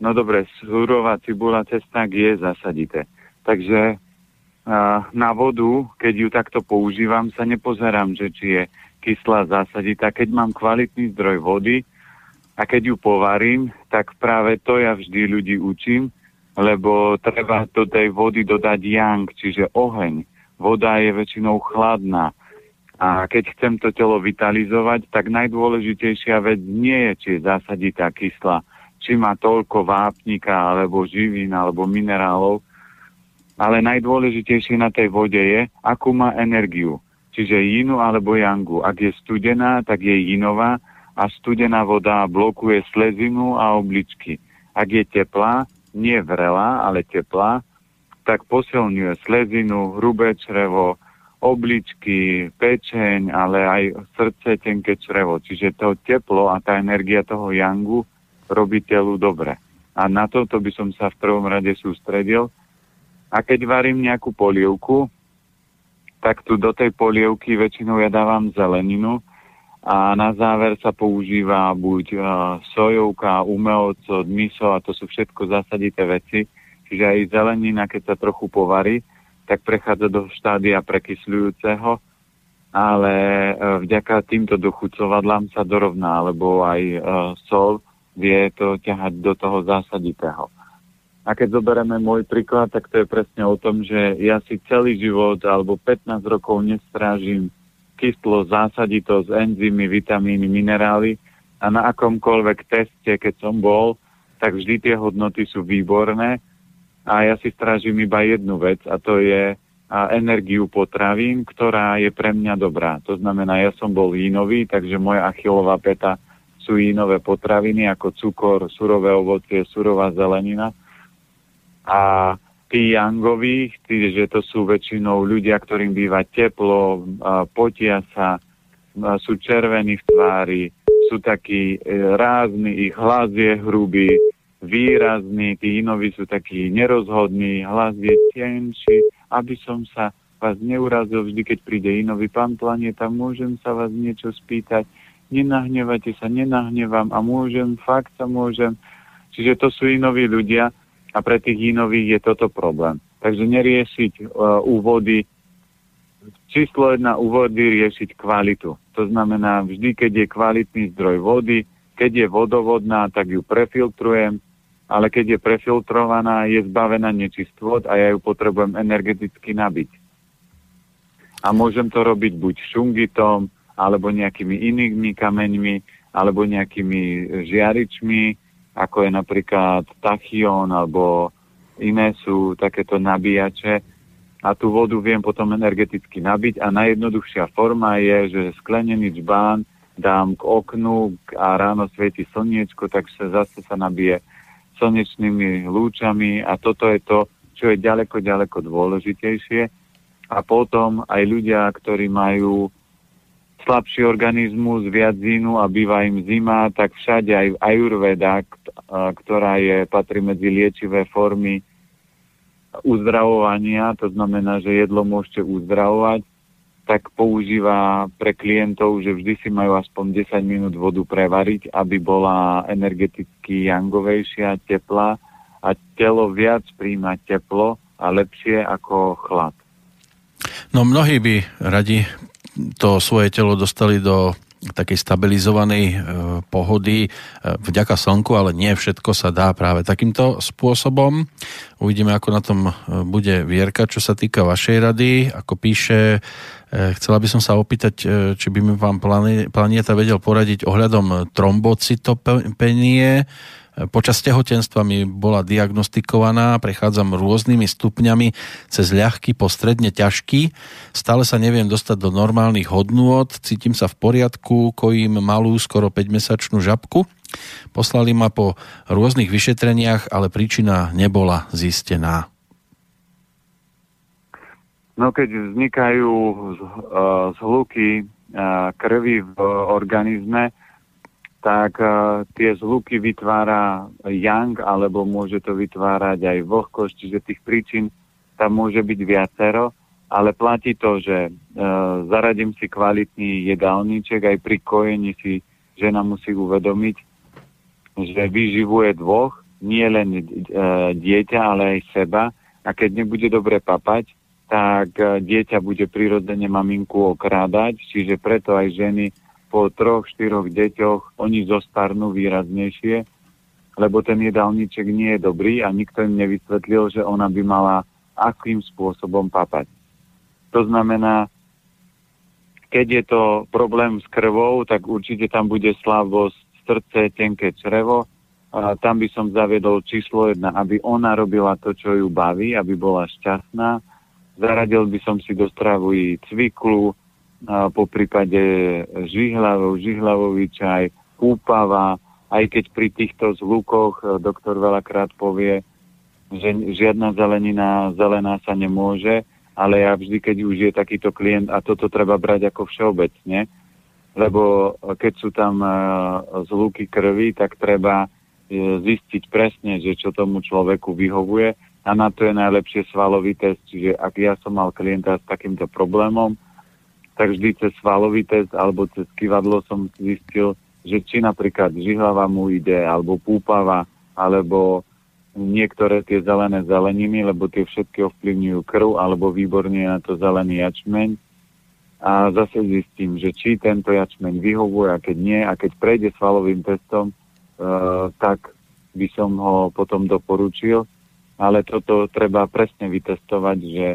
No dobre, surová cibula cesnak je zasadité. Takže na vodu, keď ju takto používam, sa nepozerám, že či je kyslá zasaditá. Keď mám kvalitný zdroj vody a keď ju povarím, tak práve to ja vždy ľudí učím, lebo treba do tej vody dodať yang, čiže oheň. Voda je väčšinou chladná. A keď chcem to telo vitalizovať, tak najdôležitejšia vec nie je, či je zásaditá kyslá, či má toľko vápnika, alebo živín, alebo minerálov, ale najdôležitejšie na tej vode je, akú má energiu. Čiže jinu alebo yangu. Ak je studená, tak je jinová a studená voda blokuje slezinu a obličky. Ak je teplá, nie vrelá, ale teplá, tak posilňuje slezinu, hrubé črevo, obličky, pečeň, ale aj srdce, tenké črevo. Čiže to teplo a tá energia toho yangu robí telu dobre. A na toto by som sa v prvom rade sústredil. A keď varím nejakú polievku, tak tu do tej polievky väčšinou ja dávam zeleninu a na záver sa používa buď uh, sojovka, umelcot, miso a to sú všetko zasadité veci. Čiže aj zelenina, keď sa trochu povarí, tak prechádza do štádia prekysľujúceho, ale e, vďaka týmto dochucovadlám sa dorovná, lebo aj e, sol vie to ťahať do toho zásaditého. A keď zoberieme môj príklad, tak to je presne o tom, že ja si celý život alebo 15 rokov nestrážim kyslo, zásaditosť, enzymy, vitamíny, minerály a na akomkoľvek teste, keď som bol, tak vždy tie hodnoty sú výborné a ja si strážim iba jednu vec a to je a energiu potravín, ktorá je pre mňa dobrá. To znamená, ja som bol jínový, takže moja achilová peta sú jínové potraviny ako cukor, surové ovocie, surová zelenina. A tí jangoví, tí, že to sú väčšinou ľudia, ktorým býva teplo, potia sa, sú červení v tvári, sú takí e, rázni, ich hlas je hrubý, výrazný, tí inoví sú takí nerozhodní, hlas je tenší, aby som sa vás neurazil vždy, keď príde inový pán planeta, môžem sa vás niečo spýtať, nenahnevajte sa, nenahnevam a môžem, fakt sa môžem. Čiže to sú inoví ľudia a pre tých inových je toto problém. Takže neriešiť uh, úvody, číslo jedna úvody riešiť kvalitu. To znamená, vždy, keď je kvalitný zdroj vody, keď je vodovodná, tak ju prefiltrujem, ale keď je prefiltrovaná, je zbavená nečistvot a ja ju potrebujem energeticky nabiť. A môžem to robiť buď šungitom, alebo nejakými inými kameňmi, alebo nejakými žiaričmi, ako je napríklad tachyon, alebo iné sú takéto nabíjače. A tú vodu viem potom energeticky nabiť a najjednoduchšia forma je, že sklenený čbán dám k oknu a ráno svieti slniečko, tak sa zase sa nabije slnečnými lúčami a toto je to, čo je ďaleko, ďaleko dôležitejšie. A potom aj ľudia, ktorí majú slabší organizmus, viac zínu a býva im zima, tak všade aj ajurveda, ktorá je, patrí medzi liečivé formy uzdravovania, to znamená, že jedlo môžete uzdravovať, tak používa pre klientov, že vždy si majú aspoň 10 minút vodu prevariť, aby bola energeticky jangovejšia, teplá a telo viac príjma teplo a lepšie ako chlad. No mnohí by radi to svoje telo dostali do takej stabilizovanej e, pohody e, vďaka slnku, ale nie všetko sa dá práve takýmto spôsobom. Uvidíme, ako na tom e, bude Vierka, čo sa týka vašej rady. Ako píše, chcela by som sa opýtať, či by mi vám Planieta vedel poradiť ohľadom trombocytopenie, Počas tehotenstva mi bola diagnostikovaná, prechádzam rôznymi stupňami cez ľahký po stredne ťažký. Stále sa neviem dostať do normálnych hodnôt, cítim sa v poriadku, kojím malú, skoro 5-mesačnú žabku. Poslali ma po rôznych vyšetreniach, ale príčina nebola zistená. No keď vznikajú zhluky krvi v organizme, tak uh, tie zvuky vytvára yang, alebo môže to vytvárať aj vlhkosť, čiže tých príčin tam môže byť viacero, ale platí to, že uh, zaradím si kvalitný jedálniček, aj pri kojení si žena musí uvedomiť, že vyživuje dvoch, nie len uh, dieťa, ale aj seba. A keď nebude dobre papať, tak uh, dieťa bude prirodzene maminku okrádať, čiže preto aj ženy po troch, štyroch deťoch oni zostarnú výraznejšie, lebo ten jedálniček nie je dobrý a nikto im nevysvetlil, že ona by mala akým spôsobom papať. To znamená, keď je to problém s krvou, tak určite tam bude slabosť srdce, tenké črevo. A tam by som zaviedol číslo jedna, aby ona robila to, čo ju baví, aby bola šťastná. Zaradil by som si do stravy cviklu, po prípade žihlavov, žihlavový čaj, úpava, aj keď pri týchto zvukoch e, doktor veľakrát povie, že žiadna zelenina zelená sa nemôže, ale ja vždy, keď už je takýto klient, a toto treba brať ako všeobecne, lebo keď sú tam e, zvuky krvi, tak treba e, zistiť presne, že čo tomu človeku vyhovuje a na to je najlepšie svalový test. Čiže ak ja som mal klienta s takýmto problémom, tak vždy cez svalový test alebo cez kývadlo som zistil, že či napríklad žihlava mu ide, alebo púpava, alebo niektoré tie zelené zeleniny, lebo tie všetky ovplyvňujú krv, alebo výborne na to zelený jačmeň. A zase zistím, že či tento jačmeň vyhovuje a keď nie, a keď prejde svalovým testom, uh, tak by som ho potom doporučil. Ale toto treba presne vytestovať, že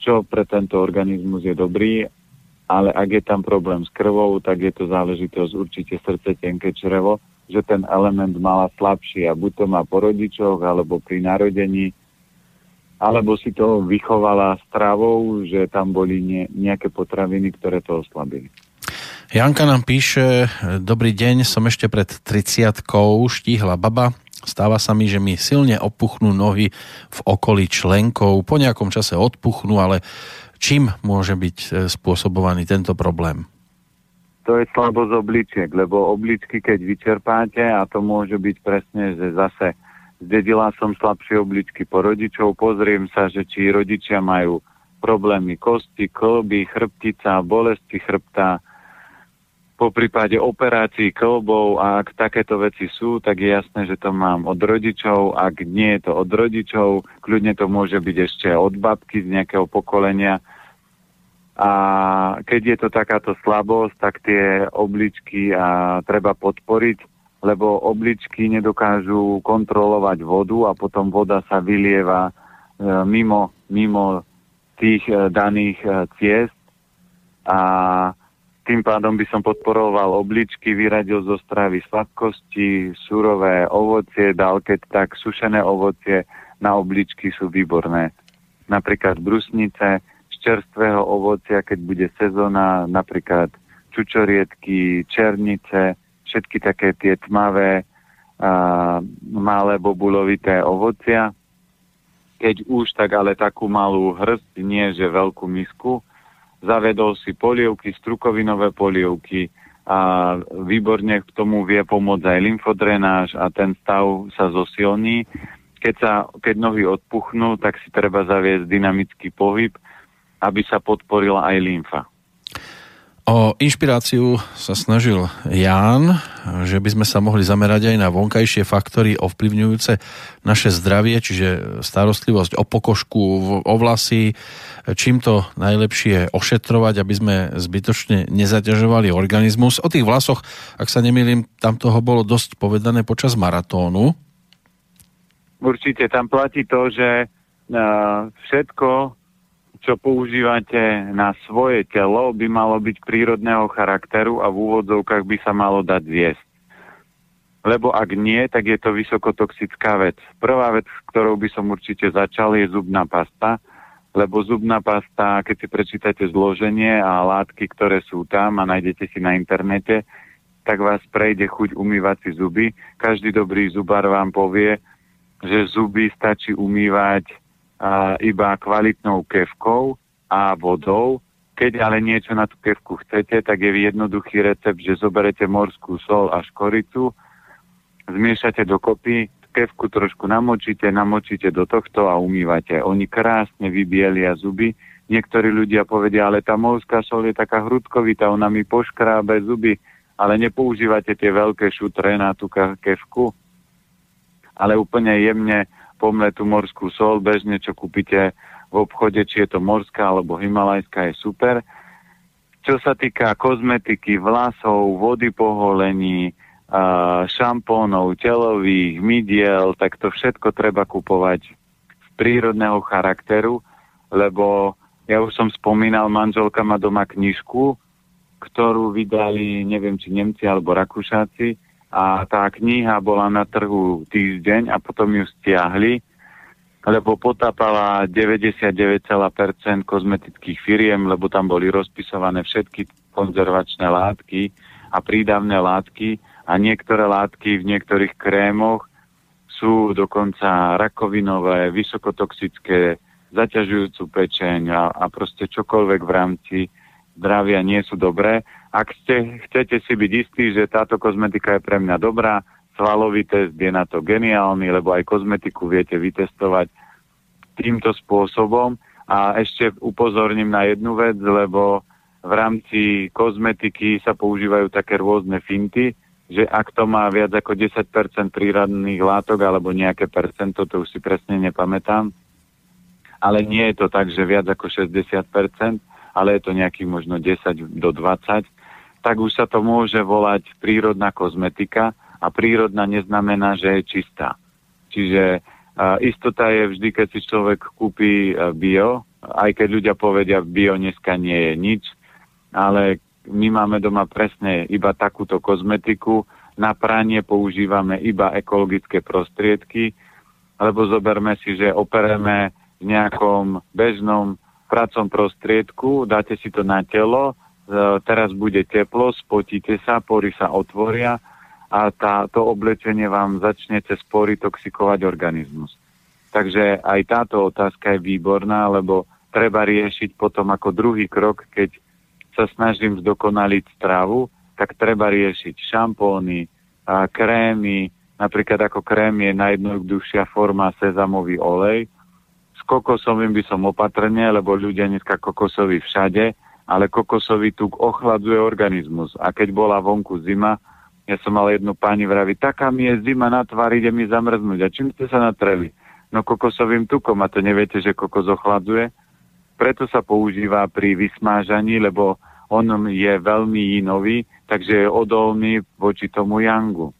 čo pre tento organizmus je dobrý, ale ak je tam problém s krvou, tak je to záležitosť určite srdce, tenké črevo, že ten element mala slabší a buď to má po rodičoch, alebo pri narodení, alebo si to vychovala stravou, že tam boli nie, nejaké potraviny, ktoré to oslabili. Janka nám píše, dobrý deň, som ešte pred 30 štíhla baba, Stáva sa mi, že mi silne opuchnú nohy v okolí členkov, po nejakom čase odpuchnú, ale čím môže byť e, spôsobovaný tento problém? to je slabosť obličiek, lebo obličky, keď vyčerpáte, a to môže byť presne, že zase zdedila som slabšie obličky po rodičov, pozriem sa, že či rodičia majú problémy kosti, klby, chrbtica, bolesti chrbta, po prípade operácií klbov a ak takéto veci sú, tak je jasné, že to mám od rodičov. Ak nie je to od rodičov, kľudne to môže byť ešte od babky z nejakého pokolenia, a keď je to takáto slabosť, tak tie obličky a treba podporiť, lebo obličky nedokážu kontrolovať vodu a potom voda sa vylieva e, mimo, mimo tých e, daných e, ciest a tým pádom by som podporoval obličky, vyradil zo stravy sladkosti, surové ovocie, dal keď tak sušené ovocie na obličky sú výborné. Napríklad brusnice, čerstvého ovocia, keď bude sezóna, napríklad čučoriedky, černice, všetky také tie tmavé, a, malé bobulovité ovocia. Keď už, tak ale takú malú hrst, nie že veľkú misku. Zavedol si polievky, strukovinové polievky a výborne k tomu vie pomôcť aj lymfodrenáž a ten stav sa zosilní. Keď, sa, keď nohy odpuchnú, tak si treba zaviesť dynamický pohyb, aby sa podporila aj lymfa. O inšpiráciu sa snažil Ján, že by sme sa mohli zamerať aj na vonkajšie faktory ovplyvňujúce naše zdravie, čiže starostlivosť o pokožku, o vlasy, čím to najlepšie ošetrovať, aby sme zbytočne nezaťažovali organizmus. O tých vlasoch, ak sa nemýlim, tam toho bolo dosť povedané počas maratónu. Určite tam platí to, že všetko, čo používate na svoje telo, by malo byť prírodného charakteru a v úvodzovkách by sa malo dať zjesť. Lebo ak nie, tak je to vysokotoxická vec. Prvá vec, ktorou by som určite začal, je zubná pasta, lebo zubná pasta, keď si prečítate zloženie a látky, ktoré sú tam a nájdete si na internete, tak vás prejde chuť umývať si zuby. Každý dobrý zubar vám povie, že zuby stačí umývať iba kvalitnou kevkou a vodou. Keď ale niečo na tú kevku chcete, tak je jednoduchý recept, že zoberete morskú sol a škoricu, zmiešate dokopy, kevku trošku namočíte, namočíte do tohto a umývate. Oni krásne vybielia zuby. Niektorí ľudia povedia, ale tá morská sol je taká hrudkovitá, ona mi poškrábe zuby, ale nepoužívate tie veľké šutre na tú kevku, ale úplne jemne pomletú morskú sol, bežne čo kúpite v obchode, či je to morská alebo himalajská, je super. Čo sa týka kozmetiky, vlasov, vody po holení, šampónov, telových, mydiel, tak to všetko treba kupovať z prírodného charakteru, lebo ja už som spomínal, manželka má doma knižku, ktorú vydali, neviem, či Nemci alebo Rakúšáci, a tá kniha bola na trhu týždeň a potom ju stiahli, lebo potápala 99% kozmetických firiem, lebo tam boli rozpisované všetky konzervačné látky a prídavné látky. A niektoré látky v niektorých krémoch sú dokonca rakovinové, vysokotoxické, zaťažujúcu pečeň a, a proste čokoľvek v rámci zdravia nie sú dobré ak ste, chcete si byť istí, že táto kozmetika je pre mňa dobrá, svalový test je na to geniálny, lebo aj kozmetiku viete vytestovať týmto spôsobom. A ešte upozorním na jednu vec, lebo v rámci kozmetiky sa používajú také rôzne finty, že ak to má viac ako 10% prírodných látok alebo nejaké percento, to už si presne nepamätám, ale nie je to tak, že viac ako 60%, ale je to nejakých možno 10 do 20, tak už sa to môže volať prírodná kozmetika a prírodná neznamená, že je čistá. Čiže uh, istota je vždy, keď si človek kúpi uh, bio, aj keď ľudia povedia, bio dneska nie je nič, ale my máme doma presne iba takúto kozmetiku, na pranie používame iba ekologické prostriedky, lebo zoberme si, že opereme v nejakom bežnom pracom prostriedku, dáte si to na telo, teraz bude teplo, spotíte sa, pory sa otvoria a tá, to oblečenie vám začne cez pory toxikovať organizmus. Takže aj táto otázka je výborná, lebo treba riešiť potom ako druhý krok, keď sa snažím zdokonaliť stravu, tak treba riešiť šampóny, krémy, napríklad ako krém je najjednoduchšia forma sezamový olej. S kokosovým by som opatrne, lebo ľudia dneska kokosový všade, ale kokosový tuk ochladzuje organizmus. A keď bola vonku zima, ja som mal jednu pani vravi, taká mi je zima na tvár, ide mi zamrznúť. A čím ste sa natreli? No kokosovým tukom, a to neviete, že kokos ochladzuje? Preto sa používa pri vysmážaní, lebo on je veľmi inový, takže je odolný voči tomu Yangu.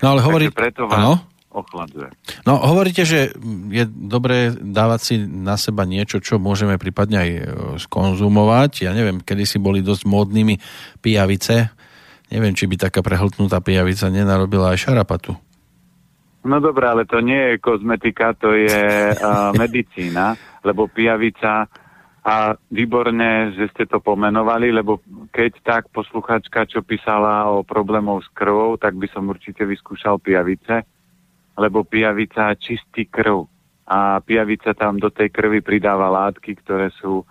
No ale hovorí... Takže preto vás ano? Ochladzuje. No hovoríte, že je dobré dávať si na seba niečo, čo môžeme prípadne aj e, skonzumovať. Ja neviem, kedy si boli dosť módnymi pijavice. Neviem, či by taká prehltnutá pijavica nenarobila aj šarapatu. No dobré, ale to nie je kozmetika, to je uh, (laughs) medicína, lebo pijavica a výborne, že ste to pomenovali, lebo keď tak posluchačka, čo písala o problémov s krvou, tak by som určite vyskúšal pijavice, lebo pijavica čistí krv a pijavica tam do tej krvi pridáva látky, ktoré sú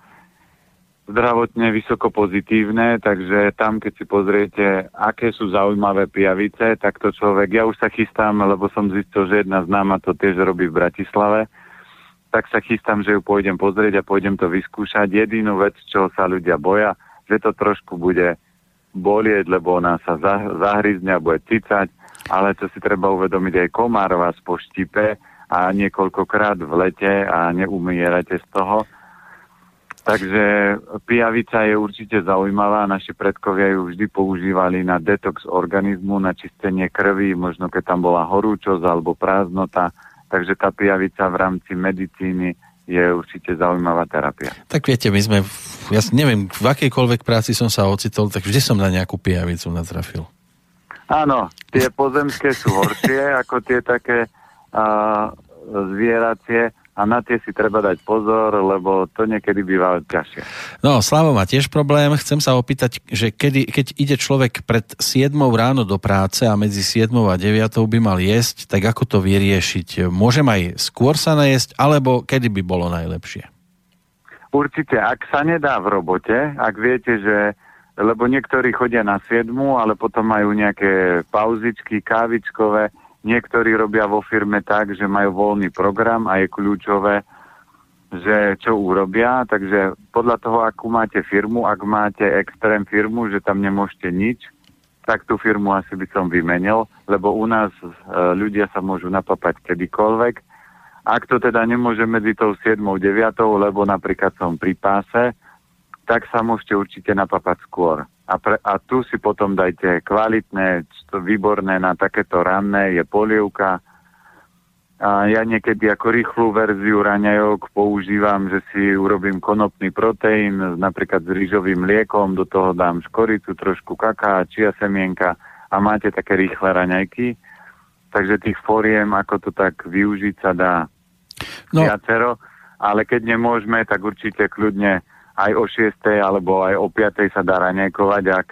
zdravotne vysoko pozitívne, takže tam, keď si pozriete, aké sú zaujímavé pijavice, tak to človek, ja už sa chystám, lebo som zistil, že jedna známa to tiež robí v Bratislave, tak sa chystám, že ju pôjdem pozrieť a pôjdem to vyskúšať. Jedinú vec, čo sa ľudia boja, že to trošku bude bolieť, lebo ona sa zahryzne a bude cicať, ale to si treba uvedomiť aj komár vás poštipe a niekoľkokrát v lete a neumierate z toho Takže pijavica je určite zaujímavá. Naši predkovia ju vždy používali na detox organizmu, na čistenie krvi, možno keď tam bola horúčosť alebo prázdnota. Takže tá pijavica v rámci medicíny je určite zaujímavá terapia. Tak viete, my sme, ja neviem, v akejkoľvek práci som sa ocitol, tak vždy som na nejakú pijavicu natrafil. Áno, tie pozemské sú horšie (laughs) ako tie také uh, zvieracie a na tie si treba dať pozor, lebo to niekedy býva ťažšie. No, Slavo má tiež problém. Chcem sa opýtať, že kedy, keď ide človek pred 7 ráno do práce a medzi 7 a 9 by mal jesť, tak ako to vyriešiť? Môžem aj skôr sa najesť, alebo kedy by bolo najlepšie? Určite, ak sa nedá v robote, ak viete, že lebo niektorí chodia na 7, ale potom majú nejaké pauzičky, kávičkové, Niektorí robia vo firme tak, že majú voľný program a je kľúčové, že čo urobia. Takže podľa toho, akú máte firmu, ak máte extrém firmu, že tam nemôžete nič, tak tú firmu asi by som vymenil, lebo u nás e, ľudia sa môžu napapať kedykoľvek. Ak to teda nemôže medzi tou 7. 9. lebo napríklad som pri páse, tak sa môžete určite napapať skôr a, pre, a tu si potom dajte kvalitné, výborné na takéto ranné, je polievka. A ja niekedy ako rýchlu verziu raňajok používam, že si urobím konopný proteín, napríklad s rýžovým mliekom, do toho dám škoricu, trošku kaká, čia semienka a máte také rýchle raňajky. Takže tých foriem, ako to tak využiť, sa dá no. viacero. Ale keď nemôžeme, tak určite kľudne aj o 6. alebo aj o 5. sa dá raňajkovať, ak,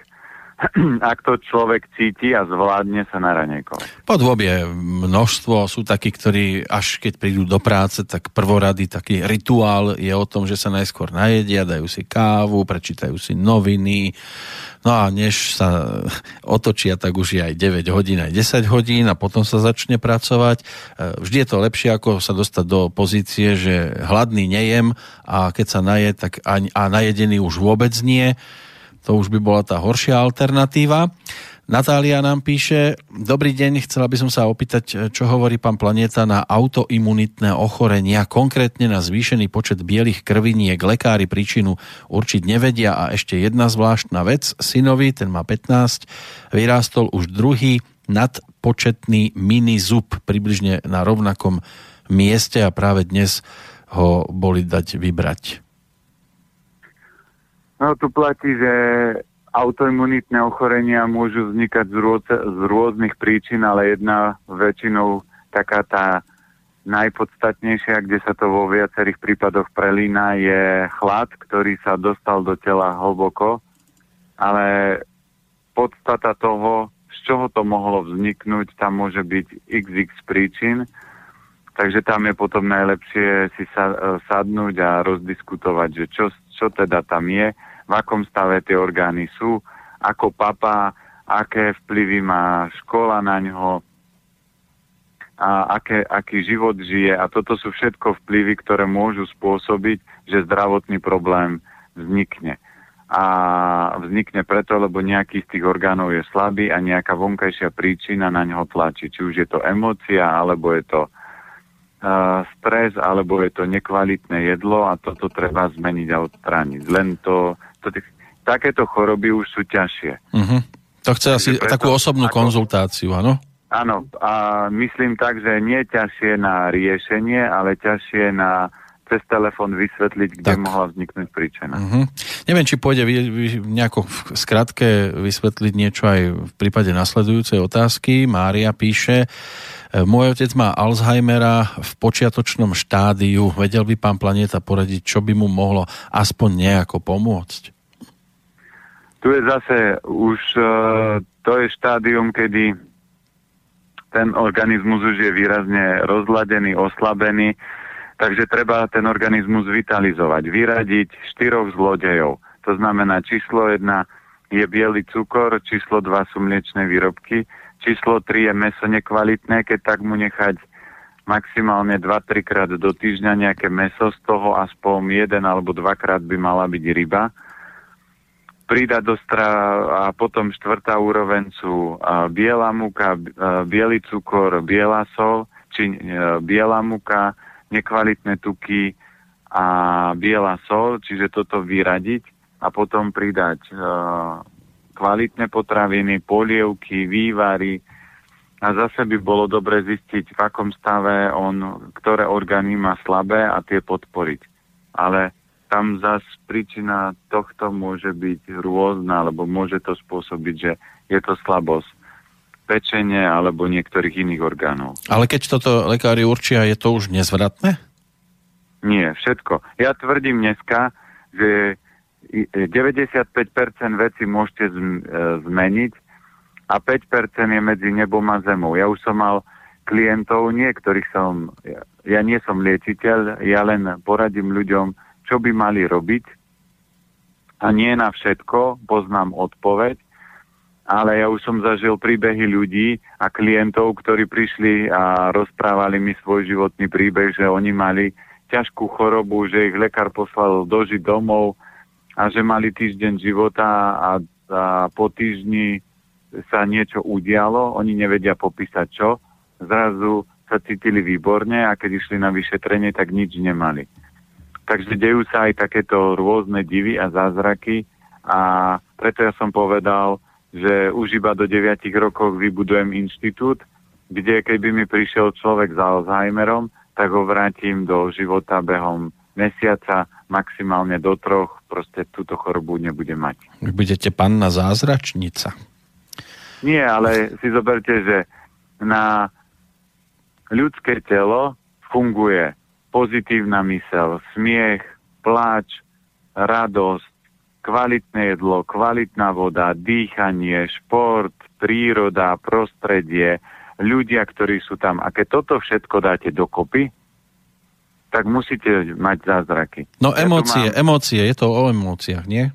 (clears throat) ak to človek cíti a zvládne sa na raňajkovať. Podôb je množstvo, sú takí, ktorí až keď prídu do práce, tak prvorady, taký rituál je o tom, že sa najskôr najedia, dajú si kávu, prečítajú si noviny, No a než sa (laughs) otočia, tak už je aj 9 hodín, aj 10 hodín a potom sa začne pracovať. E, vždy je to lepšie, ako sa dostať do pozície, že hladný nejem a keď sa naje, tak a, a najedený už vôbec nie. To už by bola tá horšia alternatíva. Natália nám píše, dobrý deň, chcela by som sa opýtať, čo hovorí pán Planeta na autoimunitné ochorenia, konkrétne na zvýšený počet bielých krviniek. Lekári príčinu určiť nevedia a ešte jedna zvláštna vec, synovi, ten má 15, vyrástol už druhý nadpočetný mini zub približne na rovnakom mieste a práve dnes ho boli dať vybrať. No tu platí, že autoimunitné ochorenia môžu vznikať z, rôz, z rôznych príčin, ale jedna väčšinou taká tá najpodstatnejšia, kde sa to vo viacerých prípadoch prelína, je chlad, ktorý sa dostal do tela hlboko, ale podstata toho, z čoho to mohlo vzniknúť, tam môže byť xx príčin, takže tam je potom najlepšie si sa, sadnúť a rozdiskutovať, že čo, čo teda tam je v akom stave tie orgány sú, ako papa, aké vplyvy má škola na ňo, a aké, aký život žije. A toto sú všetko vplyvy, ktoré môžu spôsobiť, že zdravotný problém vznikne. A vznikne preto, lebo nejaký z tých orgánov je slabý a nejaká vonkajšia príčina na ňo tlačí. Či už je to emócia, alebo je to uh, stres, alebo je to nekvalitné jedlo a toto treba zmeniť a odstrániť. Len to to, takéto choroby už sú ťažšie. Uh-huh. To chce asi preto, takú osobnú ako, konzultáciu, áno? Áno, a myslím tak, že nie ťažšie na riešenie, ale ťažšie na cez telefón vysvetliť, kde tak. mohla vzniknúť príčina. Uh-huh. Neviem, či pôjde vy, vy, nejako v skratke vysvetliť niečo aj v prípade nasledujúcej otázky. Mária píše, môj otec má Alzheimera v počiatočnom štádiu. Vedel by pán Planeta poradiť, čo by mu mohlo aspoň nejako pomôcť? Tu je zase už uh, to je štádium, kedy ten organizmus už je výrazne rozladený, oslabený, takže treba ten organizmus vitalizovať, vyradiť štyroch zlodejov. To znamená, číslo jedna je biely cukor, číslo dva sú mliečne výrobky, Číslo 3 je meso nekvalitné, keď tak mu nechať maximálne 2-3 krát do týždňa nejaké meso, z toho aspoň jeden alebo dvakrát by mala byť ryba. Pridať do stra a potom štvrtá úroveň sú biela múka, a, biely cukor, biela sol, či e, biela múka, nekvalitné tuky a biela sol, čiže toto vyradiť a potom pridať a, kvalitné potraviny, polievky, vývary. A zase by bolo dobre zistiť, v akom stave on, ktoré orgány má slabé a tie podporiť. Ale tam zase príčina tohto môže byť rôzna, alebo môže to spôsobiť, že je to slabosť pečenie alebo niektorých iných orgánov. Ale keď toto lekári určia, je to už nezvratné? Nie, všetko. Ja tvrdím dneska, že 95% vecí môžete e, zmeniť a 5% je medzi nebom a zemou. Ja už som mal klientov, niektorých som, ja, ja nie som liečiteľ, ja len poradím ľuďom, čo by mali robiť a nie na všetko poznám odpoveď, ale ja už som zažil príbehy ľudí a klientov, ktorí prišli a rozprávali mi svoj životný príbeh, že oni mali ťažkú chorobu, že ich lekár poslal dožiť domov, a že mali týždeň života a, a po týždni sa niečo udialo, oni nevedia popísať čo, zrazu sa cítili výborne a keď išli na vyšetrenie, tak nič nemali. Takže dejú sa aj takéto rôzne divy a zázraky a preto ja som povedal, že už iba do 9 rokov vybudujem inštitút, kde keby mi prišiel človek s Alzheimerom, tak ho vrátim do života behom mesiaca, maximálne do troch, proste túto chorobu nebude mať. Budete panna zázračnica. Nie, ale si zoberte, že na ľudské telo funguje pozitívna mysel, smiech, pláč, radosť, kvalitné jedlo, kvalitná voda, dýchanie, šport, príroda, prostredie, ľudia, ktorí sú tam. A keď toto všetko dáte dokopy, tak musíte mať zázraky. No ja emócie, mám... emócie, je to o emóciách, nie?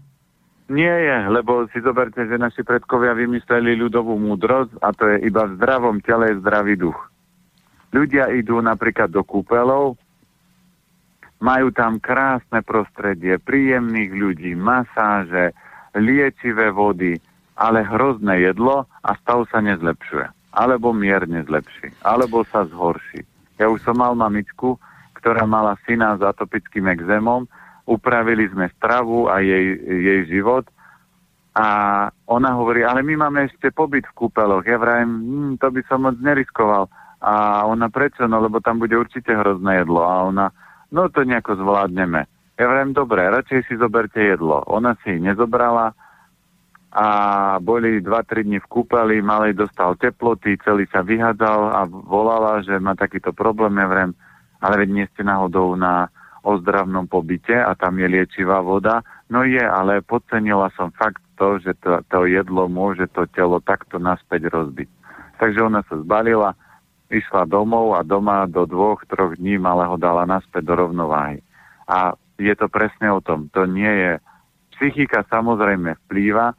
Nie je, lebo si zoberte, že naši predkovia vymysleli ľudovú múdrosť a to je iba v zdravom tele je zdravý duch. Ľudia idú napríklad do kúpelov, majú tam krásne prostredie, príjemných ľudí, masáže, liečivé vody ale hrozné jedlo a stav sa nezlepšuje. Alebo mierne zlepší. Alebo sa zhorší. Ja už som mal mamičku, ktorá mala syna s atopickým exémom, upravili sme stravu a jej, jej život a ona hovorí, ale my máme ešte pobyt v kúpeloch. Ja vrajem, hm, to by som moc neriskoval. A ona prečo? No lebo tam bude určite hrozné jedlo. A ona, no to nejako zvládneme. Ja vrajem, dobre, radšej si zoberte jedlo. Ona si nezobrala a boli 2-3 dní v kúpeli, malej dostal teploty, celý sa vyhádzal a volala, že má takýto problém. Ja vrajem, ale veď nie ste náhodou na ozdravnom pobyte a tam je liečivá voda. No je, ale podcenila som fakt to, že to, to jedlo môže to telo takto naspäť rozbiť. Takže ona sa zbalila, išla domov a doma do dvoch, troch dní malého dala naspäť do rovnováhy. A je to presne o tom. To nie je... Psychika samozrejme vplýva,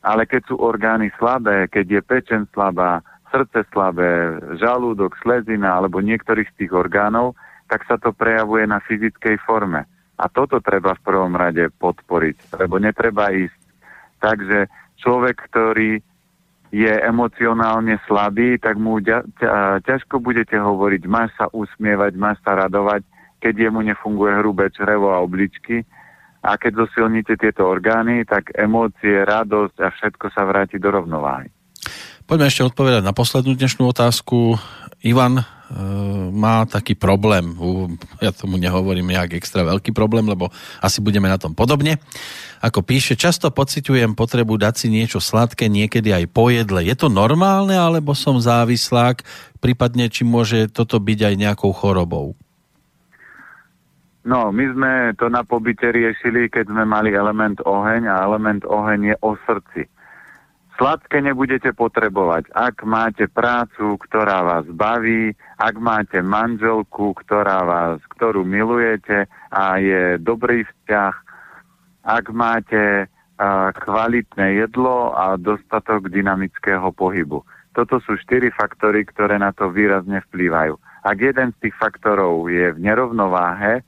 ale keď sú orgány slabé, keď je pečen slabá, srdce slabé, žalúdok, slezina alebo niektorých z tých orgánov, tak sa to prejavuje na fyzickej forme. A toto treba v prvom rade podporiť, lebo netreba ísť Takže človek, ktorý je emocionálne slabý, tak mu ťažko budete hovoriť, máš sa usmievať, máš sa radovať, keď jemu nefunguje hrubé črevo a obličky. A keď zosilníte tieto orgány, tak emócie, radosť a všetko sa vráti do rovnováhy. Poďme ešte odpovedať na poslednú dnešnú otázku. Ivan E, má taký problém, ja tomu nehovorím nejak extra veľký problém, lebo asi budeme na tom podobne. Ako píše, často pociťujem potrebu dať si niečo sladké, niekedy aj po jedle. Je to normálne, alebo som závislák? Prípadne, či môže toto byť aj nejakou chorobou? No, my sme to na pobyte riešili, keď sme mali element oheň a element oheň je o srdci. Sladké nebudete potrebovať, ak máte prácu, ktorá vás baví, ak máte manželku, ktorá vás, ktorú milujete a je dobrý vzťah, ak máte kvalitné jedlo a dostatok dynamického pohybu. Toto sú štyri faktory, ktoré na to výrazne vplývajú. Ak jeden z tých faktorov je v nerovnováhe,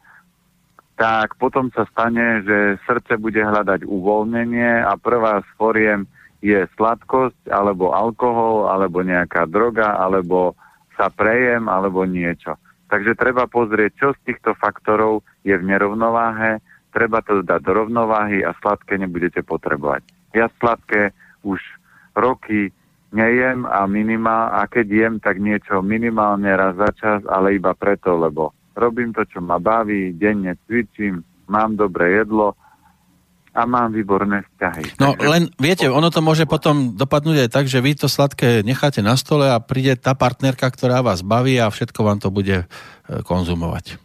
tak potom sa stane, že srdce bude hľadať uvoľnenie a prvá z foriem je sladkosť, alebo alkohol, alebo nejaká droga, alebo sa prejem, alebo niečo. Takže treba pozrieť, čo z týchto faktorov je v nerovnováhe, treba to dať do rovnováhy a sladké nebudete potrebovať. Ja sladké už roky nejem a minima, a keď jem, tak niečo minimálne raz za čas, ale iba preto, lebo robím to, čo ma baví, denne cvičím, mám dobré jedlo, a mám výborné vzťahy. No Takže... len, viete, ono to môže potom dopadnúť aj tak, že vy to sladké necháte na stole a príde tá partnerka, ktorá vás baví a všetko vám to bude e, konzumovať.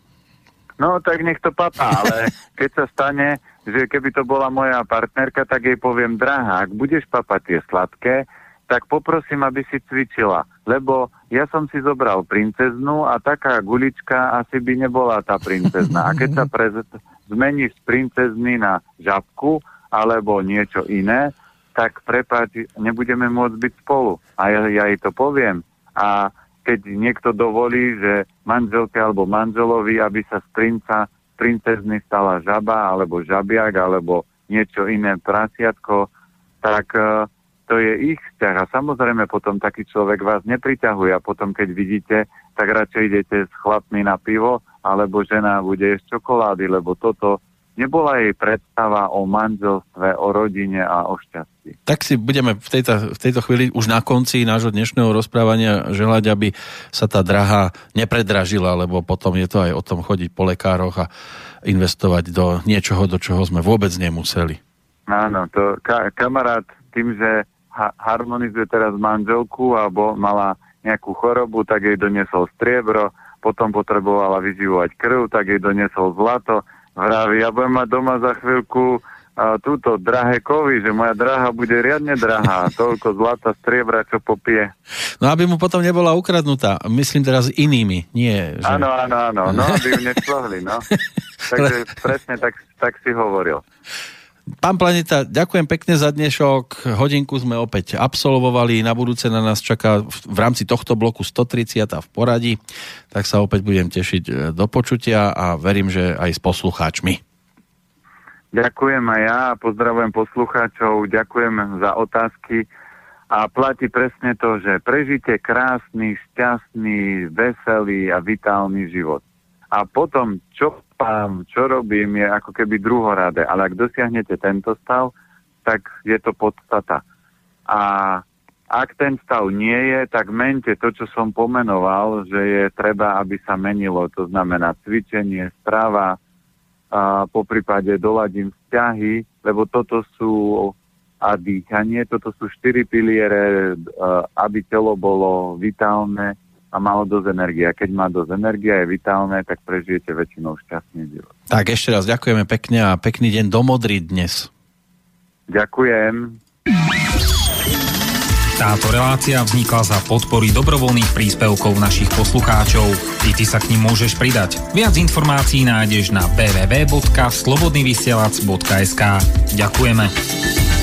No, tak nech to papá, ale (laughs) keď sa stane, že keby to bola moja partnerka, tak jej poviem, drahá, ak budeš papať tie sladké, tak poprosím, aby si cvičila, lebo ja som si zobral princeznú a taká gulička asi by nebola tá princezná. A keď sa (laughs) prez zmeníš z princezny na žabku alebo niečo iné, tak prepáč, nebudeme môcť byť spolu. A ja, ja jej to poviem. A keď niekto dovolí, že manželke alebo manželovi, aby sa z princa, princezny stala žaba alebo žabiak alebo niečo iné prasiatko, tak uh, to je ich vzťah. A samozrejme potom taký človek vás nepriťahuje a potom keď vidíte, tak radšej idete s chlapmi na pivo alebo žena bude jesť čokolády, lebo toto nebola jej predstava o manželstve, o rodine a o šťastí. Tak si budeme v tejto, v tejto chvíli už na konci nášho dnešného rozprávania želať, aby sa tá drahá nepredražila, lebo potom je to aj o tom chodiť po lekároch a investovať do niečoho, do čoho sme vôbec nemuseli. Áno, to ka- kamarát tým, že ha- harmonizuje teraz manželku alebo mala nejakú chorobu, tak jej doniesol striebro, potom potrebovala vyživovať krv, tak jej doniesol zlato. Vraví, ja budem mať doma za chvíľku a túto drahé kovy, že moja drahá bude riadne drahá, toľko zlata, striebra, čo popije. No aby mu potom nebola ukradnutá, myslím teraz inými, nie. Že... Áno, áno, áno, no aby ju nešlohli, no. (laughs) Takže presne tak, tak si hovoril. Pán Planeta, ďakujem pekne za dnešok. Hodinku sme opäť absolvovali. Na budúce na nás čaká v rámci tohto bloku 130 v poradí. Tak sa opäť budem tešiť e, do počutia a verím, že aj s poslucháčmi. Ďakujem aj ja a pozdravujem poslucháčov, ďakujem za otázky a platí presne to, že prežite krásny, šťastný, veselý a vitálny život. A potom, čo pám, čo robím, je ako keby druhoradé. Ale ak dosiahnete tento stav, tak je to podstata. A ak ten stav nie je, tak mente to, čo som pomenoval, že je treba, aby sa menilo. To znamená cvičenie, strava, a po prípade doladím vzťahy, lebo toto sú a dýchanie. Toto sú štyri piliere, aby telo bolo vitálne a malo dosť energie. A keď má dosť energie a je vitálne, tak prežijete väčšinou šťastný život. Tak ešte raz ďakujeme pekne a pekný deň do Modry dnes. Ďakujem. Táto relácia vznikla za podpory dobrovoľných príspevkov našich poslucháčov. I ty sa k ním môžeš pridať. Viac informácií nájdeš na www.slobodnyvysielac.sk Ďakujeme.